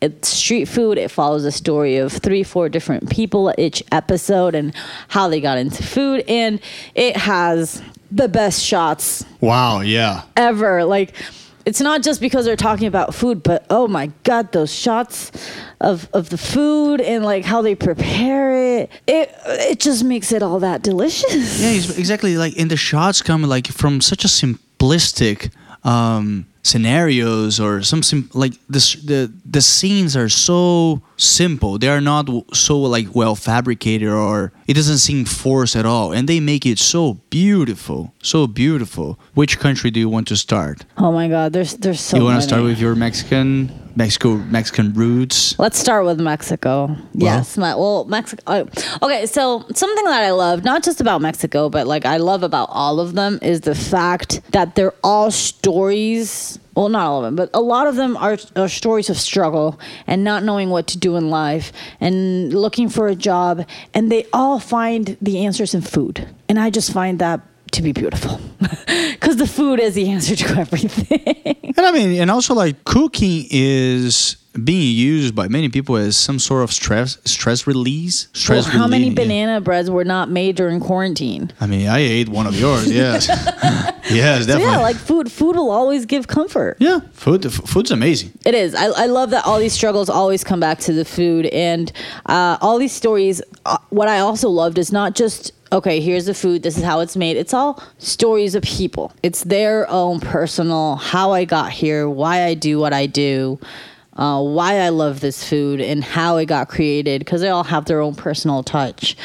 It's street food. It follows the story of three, four different people each episode and how they got into food. And it has the best shots Wow. Yeah. ever. Like, it's not just because they're talking about food, but oh my god, those shots of of the food and like how they prepare it. It it just makes it all that delicious. Yeah, exactly. Like, and the shots come like from such a simplistic um, scenarios or some sim- like this. The the scenes are so simple. They are not so like well fabricated or it doesn't seem forced at all. And they make it so beautiful, so beautiful. Which country do you want to start? Oh my god, there's there's so you want to start with your Mexican, Mexico, Mexican roots? Let's start with Mexico. yes, my, well, Mexico. oh, uh, okay, so something that I love, not just about Mexico, but like I love about all of them, is the fact that they're all stories. Well, not all of them, but a lot of them are, are stories of struggle and not knowing what to do in life and looking for a job, and they all find the answers in food. And I just find that to be beautiful [LAUGHS] because the food is the answer to [LAUGHS] everything. And I mean, and also like cooking is being used by many people as some sort of stress stress release. Stress Well, how many relief, yeah. banana breads were not made during quarantine? I mean, I ate one of yours. [LAUGHS] Yes, [LAUGHS] yes, So definitely. yeah, like food, food will always give comfort. yeah, food. f- Food's amazing. It is. I, I love that all these struggles always come back to the food, and uh, all these stories. Uh, what I also loved is not just okay. Here's the food. This is how it's made. It's all stories of people. It's their own personal how I got here, why I do what I do. Uh, why I love this food and how it got created because they all have their own personal touch.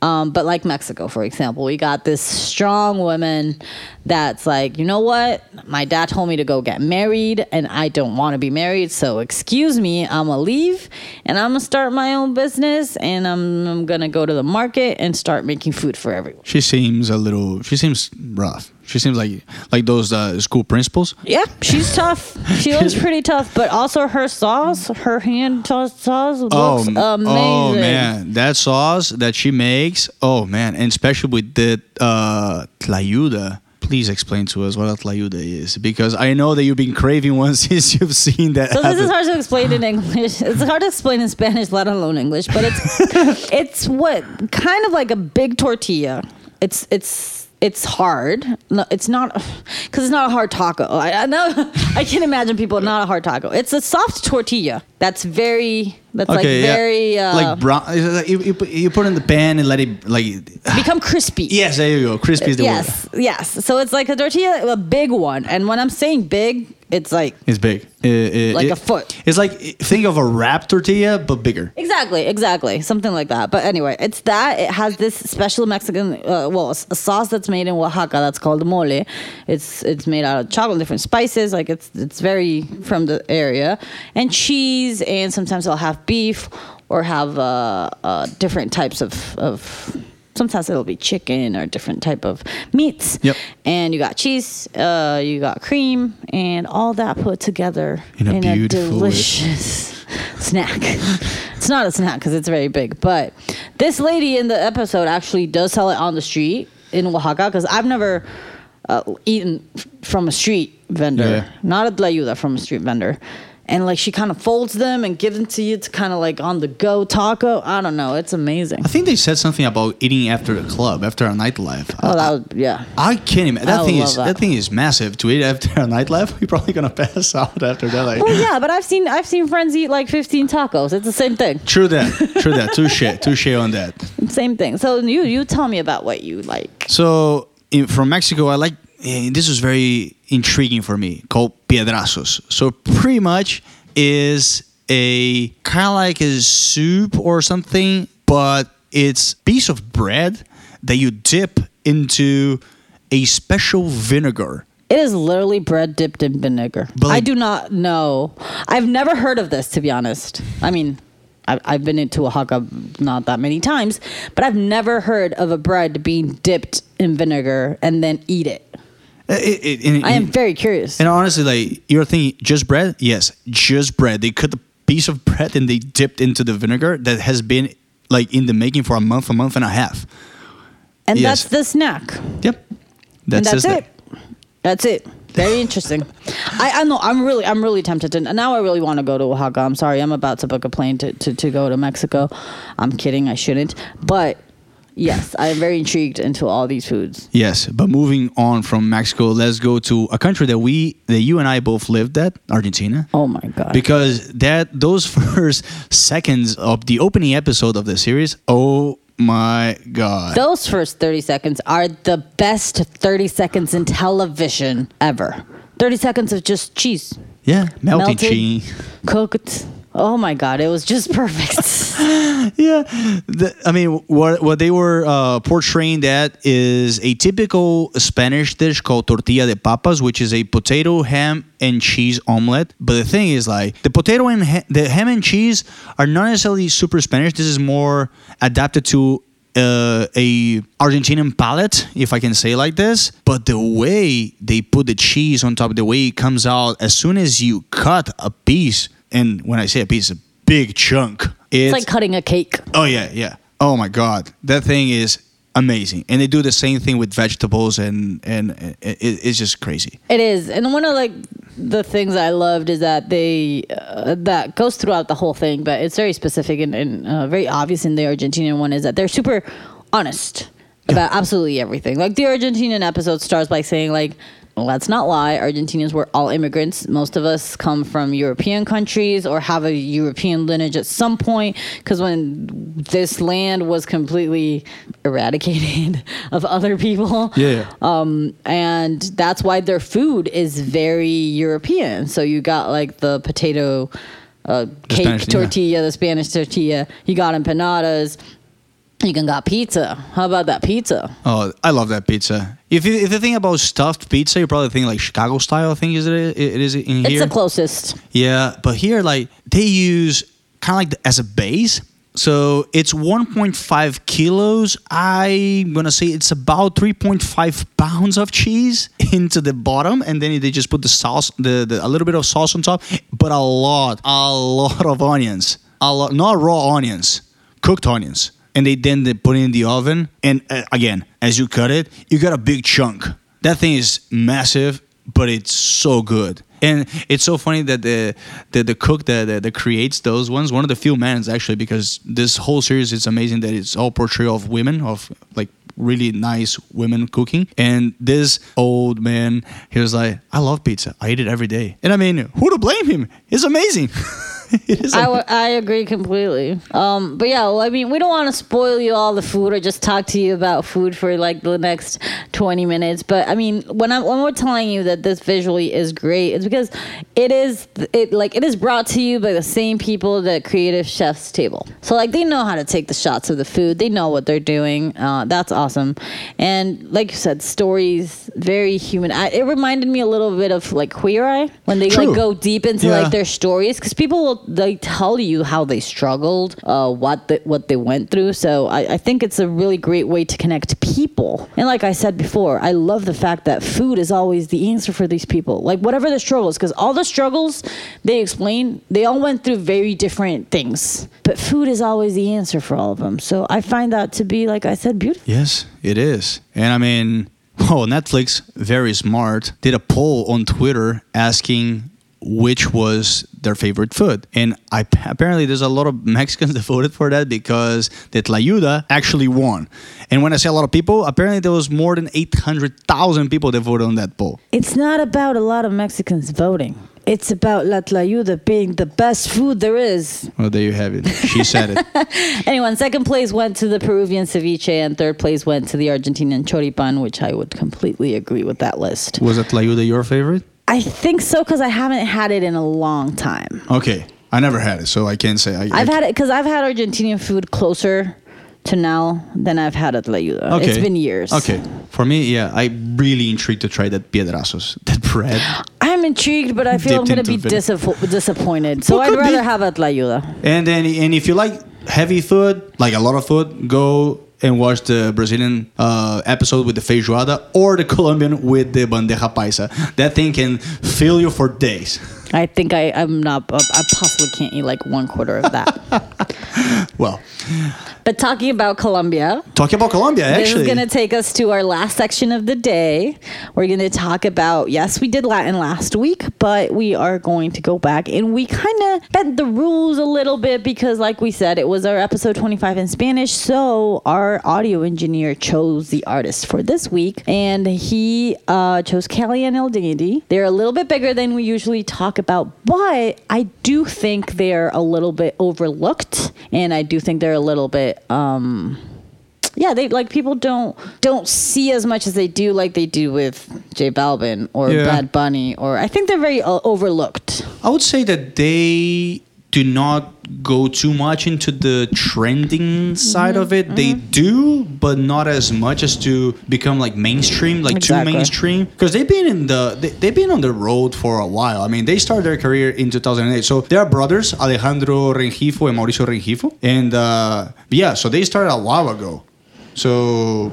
Um, but like Mexico, for example, we got this strong woman that's like, you know what? My dad told me to go get married and I don't want to be married. So excuse me, I'm to leave and I'm to start my own business and I'm, I'm to go to the market and start making food for everyone. She seems a little. She seems rough. She seems like like those uh, school principals. Yeah, she's tough. She [LAUGHS] looks pretty tough, but also her sauce, her hand sauce looks amazing. oh man, that sauce that she makes. Oh man, and especially with the uh, tlayuda. Please explain to us what a tlayuda is, because I know that you've been craving one [LAUGHS] since you've seen that. So this is hard to explain in English. It's hard to explain in Spanish, let alone English. But it's [LAUGHS] it's what kind of like a big tortilla. It's it's it's hard. No, it's not [SIGHS] because it's not a hard taco. I, I know. [LAUGHS] I can imagine people not a hard taco. It's a soft tortilla that's very that's like yeah. very uh, like brown. like You, you, put, you put it in the pan and let it like. [SIGHS] become crispy. Yes, there you go. Crispy is the word. yes, yes. So it's like a tortilla, a big one. And when I'm saying big, it's like It's big. Uh, uh, Like it- a foot. It's like think of a wrap tortilla but bigger. Exactly, exactly, something like that. But anyway, it's that. It has this special Mexican, uh, well, a sauce that's made in Oaxaca that's called mole. It's it's made out of chocolate, different spices. Like it's it's very from the area, and cheese, and sometimes I'll have beef or have uh, uh, different types of of. Sometimes it'll be chicken or different type of meats. Yep. And you got cheese, uh, you got cream, and all that put together In a in a delicious [LAUGHS] snack. it's not a snack because it's very big, but this lady in the episode actually does sell it on the street in Oaxaca because I've never uh, eaten from a street vendor, Yeah. not a tlayuda from a street vendor. And like she kind of folds them and gives them to you to kind of like on the go taco. I don't know. It's amazing. I think they said something about eating after a club, after a nightlife. Oh, that was yeah. I can't imagine. That I thing is that. that. thing is massive. To eat after a nightlife, [LAUGHS] you're probably gonna pass out after that. Like, Well, yeah, but I've seen I've seen friends eat like 15 tacos. It's the same thing. true that. [LAUGHS] True that. Touche. Touche on that. Same thing. So you you tell me about what you like. So in, from Mexico, I like eh, this was very intriguing for me. Called piedrazos. So pretty much is a kind of like a soup or something, but it's piece of bread that you dip into a special vinegar. It is literally bread dipped in vinegar. But I do not know. I've never heard of this, to be honest. I mean, I've, I've been into a Oaxaca not that many times, but I've never heard of a bread being dipped in vinegar and then eat it. Eh, it- it- and- I am very curious. And honestly, like you're thinking, just bread? Yes, just bread. They cut a piece of bread and they dipped into the vinegar that has been like in the making for a month, a month and a half. And yes. that's the snack. Yep, that's, that's it. That's it. Very interesting. [LAUGHS] I, I know. I'm really, I'm really tempted to. Now I really want to go to Oaxaca. I'm sorry. I'm about to book a plane to, to, to go to Mexico. I'm kidding. I shouldn't. But yes, I am very intrigued into all these foods. Yes, but moving on from Mexico, let's go to a country that we, that you and I both lived at, Argentina. Oh my god. Because that those [LAUGHS] first seconds of the opening episode of the series, oh my god! Those first 30 seconds are the best 30 seconds in television ever. 30 seconds of just cheese. yeah, melting melted. cheese. Cooked. Oh my god, it was just perfect. [LAUGHS] Yeah, the, I mean, what what they were uh, portraying that is a typical Spanish dish called tortilla de papas, which is a potato, ham, and cheese omelet. But the thing is, like the potato and ha- the ham and cheese are not necessarily super Spanish. This is more adapted to uh, a Argentinian palate, if I can say like this. But the way they put the cheese on top, the way it comes out, as soon as you cut a piece, and when I say a piece, a big chunk, it's like cutting a cake. Oh yeah, yeah. Oh my god, that thing is amazing. And they do the same thing with vegetables, and and it, it- it's just crazy. It is, and one of like the things I loved is that they uh, that goes throughout the whole thing, but it's very specific and, and uh, very obvious in the Argentinian one is that they're super honest about absolutely everything. Like the Argentinian episode starts by saying like. Let's not lie. Argentinians were all immigrants. Most of us come from European countries or have a European lineage at some point. Because when this land was completely eradicated [LAUGHS] of other people, Yeah. um, and that's why their food is very European. So you got like the potato uh, cake Spanish, yeah. tortilla, the Spanish tortilla. You got empanadas. You can got pizza. How about that pizza? Oh, I love that pizza. If you if you think about stuffed pizza, you probably think like Chicago style. I think is it it is in It's here. the closest. Yeah, but here like they use kind of like the, as a base. So it's 1.5 kilos. I'm gonna say it's about 3.5 pounds of cheese [LAUGHS] into the bottom, and then they just put the sauce, the, the a little bit of sauce on top, but a lot, a lot of onions, a lot, not raw onions, cooked onions, and they then they put it in the oven. And uh, again, as you cut it, you got a big chunk. That thing is massive, but it's so good. And it's so funny that the the, the cook that, that that creates those ones, one of the few men actually, because this whole series is amazing that it's all portrayal of women, of like really nice women cooking. And this old man, he was like, I love pizza. I eat it every day. And I mean, who to blame him? It's amazing. [LAUGHS] [LAUGHS] I, w- I agree completely. Um, but yeah, well, I mean, we don't want to spoil you all the food or just talk to you about food for like the next 20 minutes. But I mean, when I when we're telling you that this visually is great, it's because it is it like it is brought to you by the same people that created Chef's Table. So like they know how to take the shots of the food. They know what they're doing. Uh, that's awesome. And like you said, stories very human. I, it reminded me a little bit of like Queer Eye when they True. like go deep into Yeah. like their stories because people will they tell you how they struggled, uh, what the, what they went through. So I, I think it's a really great way to connect people. And like I said before, I love the fact that food is always the answer for these people. Like whatever the struggles, because all the struggles they explain, they all went through very different things. But food is always the answer for all of them. So I find that to be, like I said, beautiful. Yes, it is. And I mean, [LAUGHS] oh, Netflix, very smart, did a poll on Twitter asking which was their favorite food. And I, apparently, there's a lot of Mexicans [LAUGHS] that voted for that because the Tlayuda actually won. And when I say a lot of people, apparently there was more than 800,000 people that voted on that poll. It's not about a lot of Mexicans voting. It's about La Tlayuda being the best food there is. Well, there you have it. She said it. [LAUGHS] Anyway, second place went to the Peruvian ceviche, and third place went to the Argentinian choripan, which I would completely agree with that list. Was the Tlayuda your favorite? I think so because I haven't had it in a long time. Okay. I never had it, so I can't say. I, I've I, had it because I've had Argentinian food closer to now than I've had at Tlayuda. Okay. It's been years. Okay. For me, yeah, I'm really intrigued to try that piedrazos, [LAUGHS] that bread. I'm intrigued, but I feel I'm going to be disappointed. So Well, I'd rather be. have at Tlayuda. And then, and if you like heavy food, like a lot of food, go and watch the Brazilian uh, episode with the feijoada or the Colombian with the bandeja paisa. That thing can fill you for days. [LAUGHS] I think I, I'm not, I possibly can't eat like one quarter of that. [LAUGHS] Well, but talking about Colombia, talking about Colombia, actually, This is going to take us to our last section of the day. We're going to talk about, yes, we did Latin last week, but we are going to go back and we kind of bent the rules a little bit because, like we said, it was our episode 25 in Spanish. So our audio engineer chose the artist for this week and he uh, chose Cali and El Dandee. They're a little bit bigger than we usually talk about, but I do think they're a little bit overlooked and I do think they're a little bit. Um, yeah, they like people don't don't see as much as they do like they do with J Balvin or Yeah. Bad Bunny or I think they're very uh, overlooked. I would say that they do not go too much into the trending side of it. They do, but not as much as to become like mainstream, like Exactly. too mainstream. Because they've been in the they, they've been on the road for a while. I mean, they started their career in 2008. So they are brothers, Alejandro Rengifo and Mauricio Rengifo, and uh, yeah, so they started a while ago. So,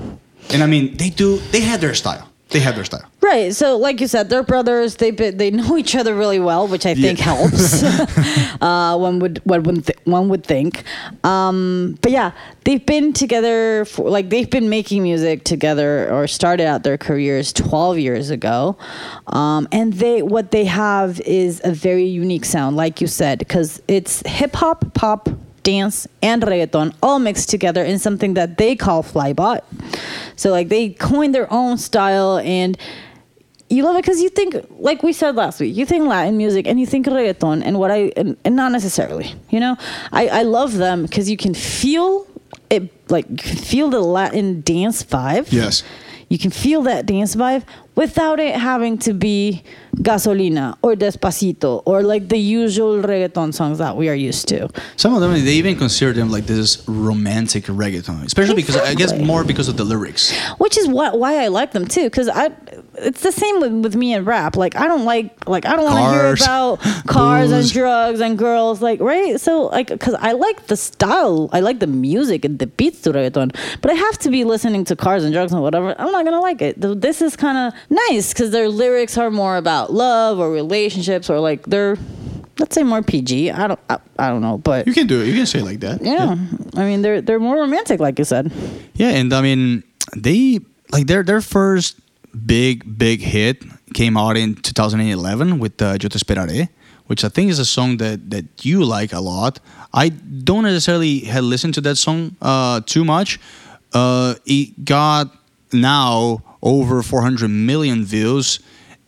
and I mean, they do they had their style. They had their style. Right. So, like you said, they're brothers. They they know each other really well, which I think Yeah. helps. [LAUGHS] [LAUGHS] uh, one would one would th- one would think. Um, but yeah, they've been together for like they've been making music together or started out their careers 12 years ago. Um, and they what they have is a very unique sound, like you said, because it's hip hop, pop, dance and reggaeton all mixed together in something that they call flybot. So like they coined their own style and you love it because you think like we said last week you think latin music and you think reggaeton and what i and, and not necessarily you know i, I love them because you can feel it like feel the latin dance vibe Yes. you can feel that dance vibe without it having to be gasolina or despacito or like the usual reggaeton songs that we are used to Some of them they even consider them like this romantic reggaeton, especially because I guess more because of the lyrics. which is what why I like them too. Because I, it's the same with, with me and rap. Like I don't like like I don't want to hear about [LAUGHS] cars and drugs and girls. Like right. So like because I like the style, I like the music and the beats to reggaeton. But I have to be listening to cars and drugs and whatever. I'm not gonna like it. Th- This is kind of nice because their lyrics are more about love or relationships or like they're. Let's say more PG. I don't. I, I don't know, but You can do it. You can say it like that. yeah. I mean, they're they're more romantic, like you said. Yeah, and I mean, they like their their first big big hit came out in 2011 with uh, Yo te esperaré, which I think is a song that that you like a lot. I don't necessarily had listened to that song uh, too much, Uh, it got now over 400 million views,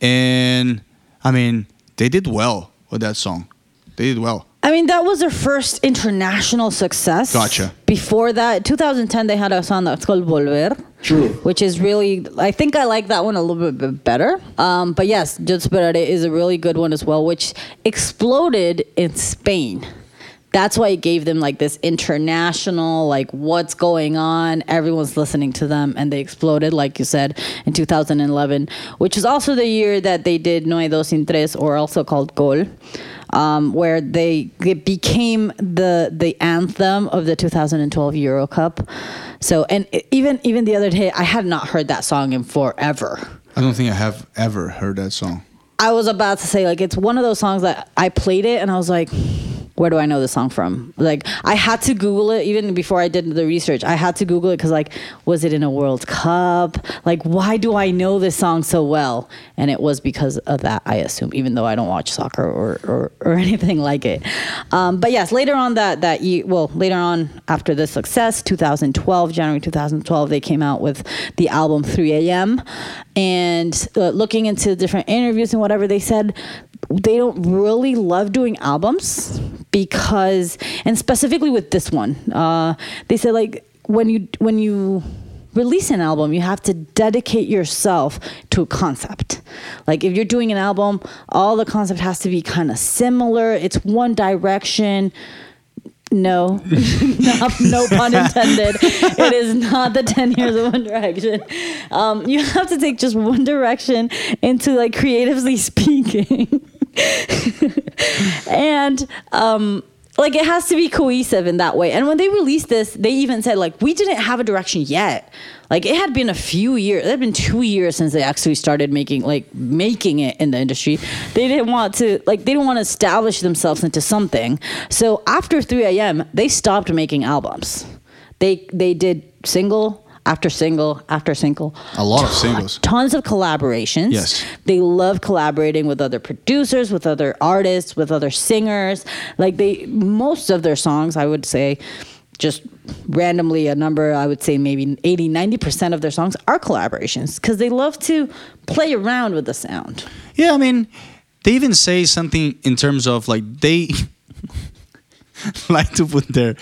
and I mean they did well with that song. They did well. I mean, that was their first international success. Gotcha. Before that, 2010, they had a song that's called Volver. True. Which is really, I think I like that one a little bit better. Um, but yes, Yo Te Esperaré is a really good one as well, which exploded in Spain. That's why it gave them like this international, like what's going on. Everyone's listening to them, and they exploded, like you said, in 2011, which is also the year that they did No hay dos sin tres, or also called Gol um, where they it became the the anthem of the 2012 Euro Cup. So and even even the other day, I had not heard that song in forever. I don't think I have ever heard that song. I was about to say like it's one of those songs that I played it and I was like where do I know the song from? Like I had to Google it even before I did the research. I had to Google it because like, was it in a World Cup? Like, why do I know this song so well? And it was because of that, I assume, even though I don't watch soccer or or, or [LAUGHS] anything like it. Um, but yes, later on that that year, well, later on after the success, 2012, January 2012, they came out with the album 3 a.m. And uh, looking into different interviews and whatever, they said they don't really love doing albums because and specifically with this one uh, they said like when you when you release an album you have to dedicate yourself to a concept. Like if you're doing an album all the concept has to be kind of similar. It's one direction no, [LAUGHS] no, no pun [LAUGHS] intended. it is not the 10 years of One Direction. Um, you have to take just one direction into like creatively [LAUGHS] speaking. and um, like it has to be cohesive in that way. And when they released this, they even said like we didn't have a direction yet. Like it had been a few years. It had been two years since they actually started making like making it in the industry. They didn't want to like they didn't want to establish themselves into something. So after 3 a.m., they stopped making albums. They they did single after single after single. A lot of singles. Tons of collaborations. Yes. They love collaborating with other producers, with other artists, with other singers. Like they most of their songs, I would say, just randomly a number, I would say maybe 80, 90% of their songs are collaborations because they love to play around with the sound. Yeah, I mean, they even say something in terms of like they [LAUGHS] like to put their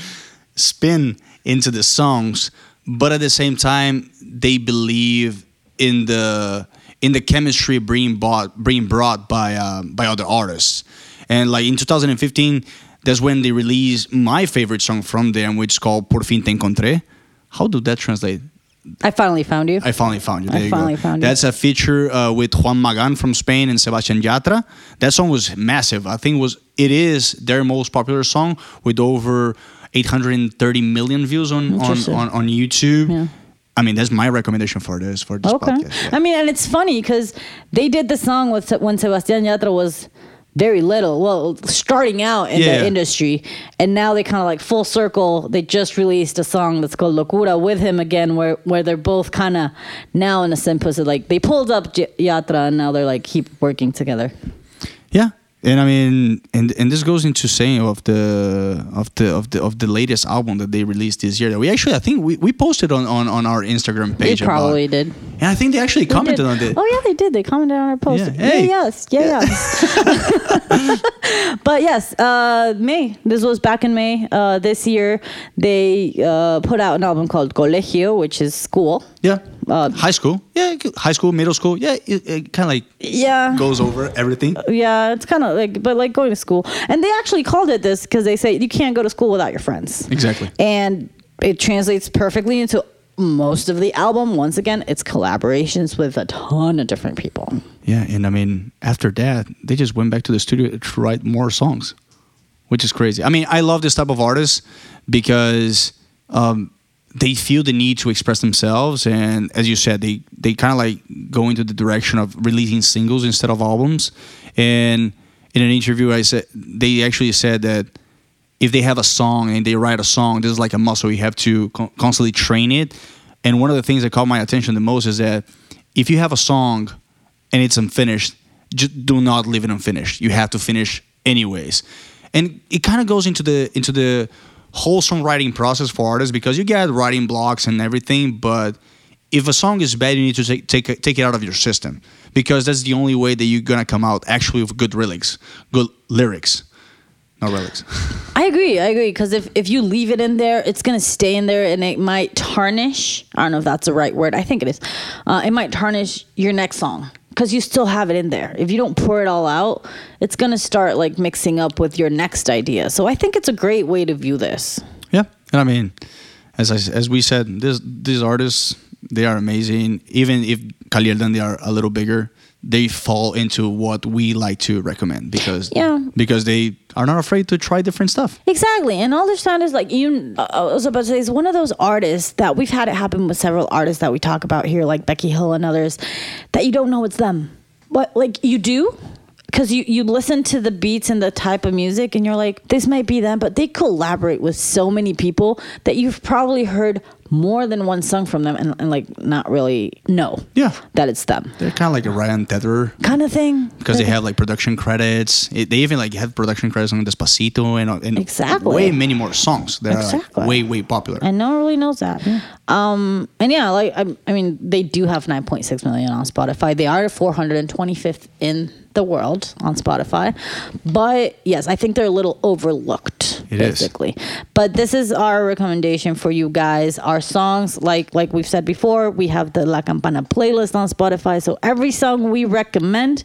spin into the songs but at the same time they believe in the in the chemistry being bought being brought by uh, by other artists and like in 2015 that's when they released my favorite song from them which is called por fin te encontré how do that translate I finally found you. I finally found you. There I you finally go. found you. That's a feature uh, with Juan Magan from Spain and Sebastian Yatra. That song was massive. I think it was it is their most popular song with over 830 million views on on, on, on YouTube. Yeah. I mean, that's my recommendation for this for this Okay. podcast. yeah. I mean, and it's funny because they did the song with when Sebastian Yatra was very little, well, starting out in Yeah. the industry, and now they kind of like full circle. They just released a song that's called "Locura" with him again, where where they're both kind of now in a same position. Like they pulled up Yatra, and now they're like keep working together. Yeah, and I mean, and and this goes into saying of the of the of the of the latest album that they released this year. That we actually, I think we, we posted on, on on our Instagram page. about- They probably did. and I think they actually They commented did. on it. Oh yeah, they did. They commented on our post. Yeah. Hey. Yeah, yes, yeah, yes. [LAUGHS] but yes, uh, May. This was back in May. Uh, this year, they uh, put out an album called Colegio, which is school. Yeah. Uh, high school. Yeah, high school, middle school. Yeah, it, it kind of like Yeah. goes over everything. Yeah, it's kind of like, but like going to school. And they actually called it this because they say you can't go to school without your friends. Exactly. And it translates perfectly into most of the album. Once again, it's collaborations with a ton of different people. Yeah, and I mean, after that, they just went back to the studio to write more songs, which is crazy. I mean, I love this type of artist because um, they feel the need to express themselves, and as you said, they they kind of like go into the direction of releasing singles instead of albums. And in an interview, I said they actually said that if they have a song and they write a song, this is like a muscle. You have to con- constantly train it. And one of the things that caught my attention the most is that if you have a song and it's unfinished, just do not leave it unfinished. You have to finish anyways. And it kind of goes into the into the whole songwriting process for artists because you get writing blocks and everything, but if a song is bad, you need to take take take it out of your system because that's the only way that you're gonna come out actually with good lyrics, good lyrics, not relics. [LAUGHS] I agree. I agree because if if you leave it in there, it's gonna stay in there and it might tarnish. I don't know if that's the right word. I think it is. Uh, it might tarnish your next song because you still have it in there. If you don't pour it all out, it's gonna start like mixing up with your next idea. So I think it's a great way to view this. Yeah, and I mean, as I, as we said, this these artists they are amazing. Even if Cali y El Dandee are a little bigger, they fall into what we like to recommend because Yeah. because they are not afraid to try different stuff. Exactly, and all they're sound is like you. uh, I was about to say is one of those artists that we've had it happen with several artists that we talk about here, like Becky Hill and others, that you don't know it's them, but like you do. Because you, you listen to the beats and the type of music, and you're like, this might be them, but they collaborate with so many people that you've probably heard more than one song from them and, and like not really know Yeah. that it's them. They're kind of like a Ryan Tedder Kind of thing. because they have like production credits. It, they even like have production credits on Despacito and, and Exactly. way many more songs that Exactly. are like way way popular. And no one really knows that. Um, and yeah, like I, I mean, they do have 9.6 million on Spotify. They are 425th in the world on Spotify. But yes, I think they're a little overlooked, It is. basically. But this is our recommendation for you guys. Our songs, like like we've said before, we have the La Campana playlist on Spotify. So every song we recommend.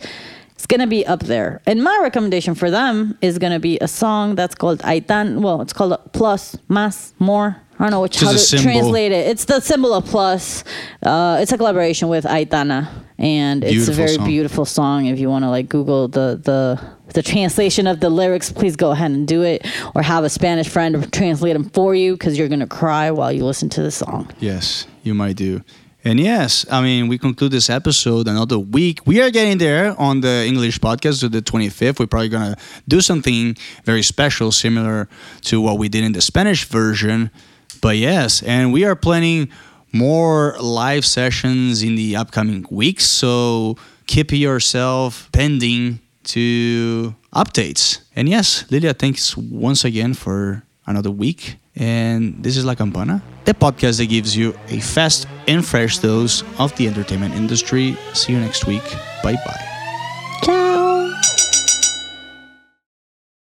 it's gonna be up there, and my recommendation for them is gonna be a song that's called Aitan. Well, it's called Plus, Más, More. I don't know which how to translate it. It's the symbol of plus. Uh, it's a collaboration with Aitana, and it's Beautiful a very song. beautiful song. If you want to like Google the the the translation of the lyrics, please go ahead and do it, or have a Spanish friend translate them for you because you're gonna cry while you listen to the song. Yes, you might do. And yes, I mean, we conclude this episode another week. We are getting there on the English podcast to the 25th. We're probably going to do something very special, similar to what we did in the Spanish version. But yes, and we are planning more live sessions in the upcoming weeks. So keep yourself pending to updates. And yes, Lilia, thanks once again for another week. And this is La Campana, the podcast that gives you a fast and fresh dose of the entertainment industry. See you next week. Bye bye. Ciao.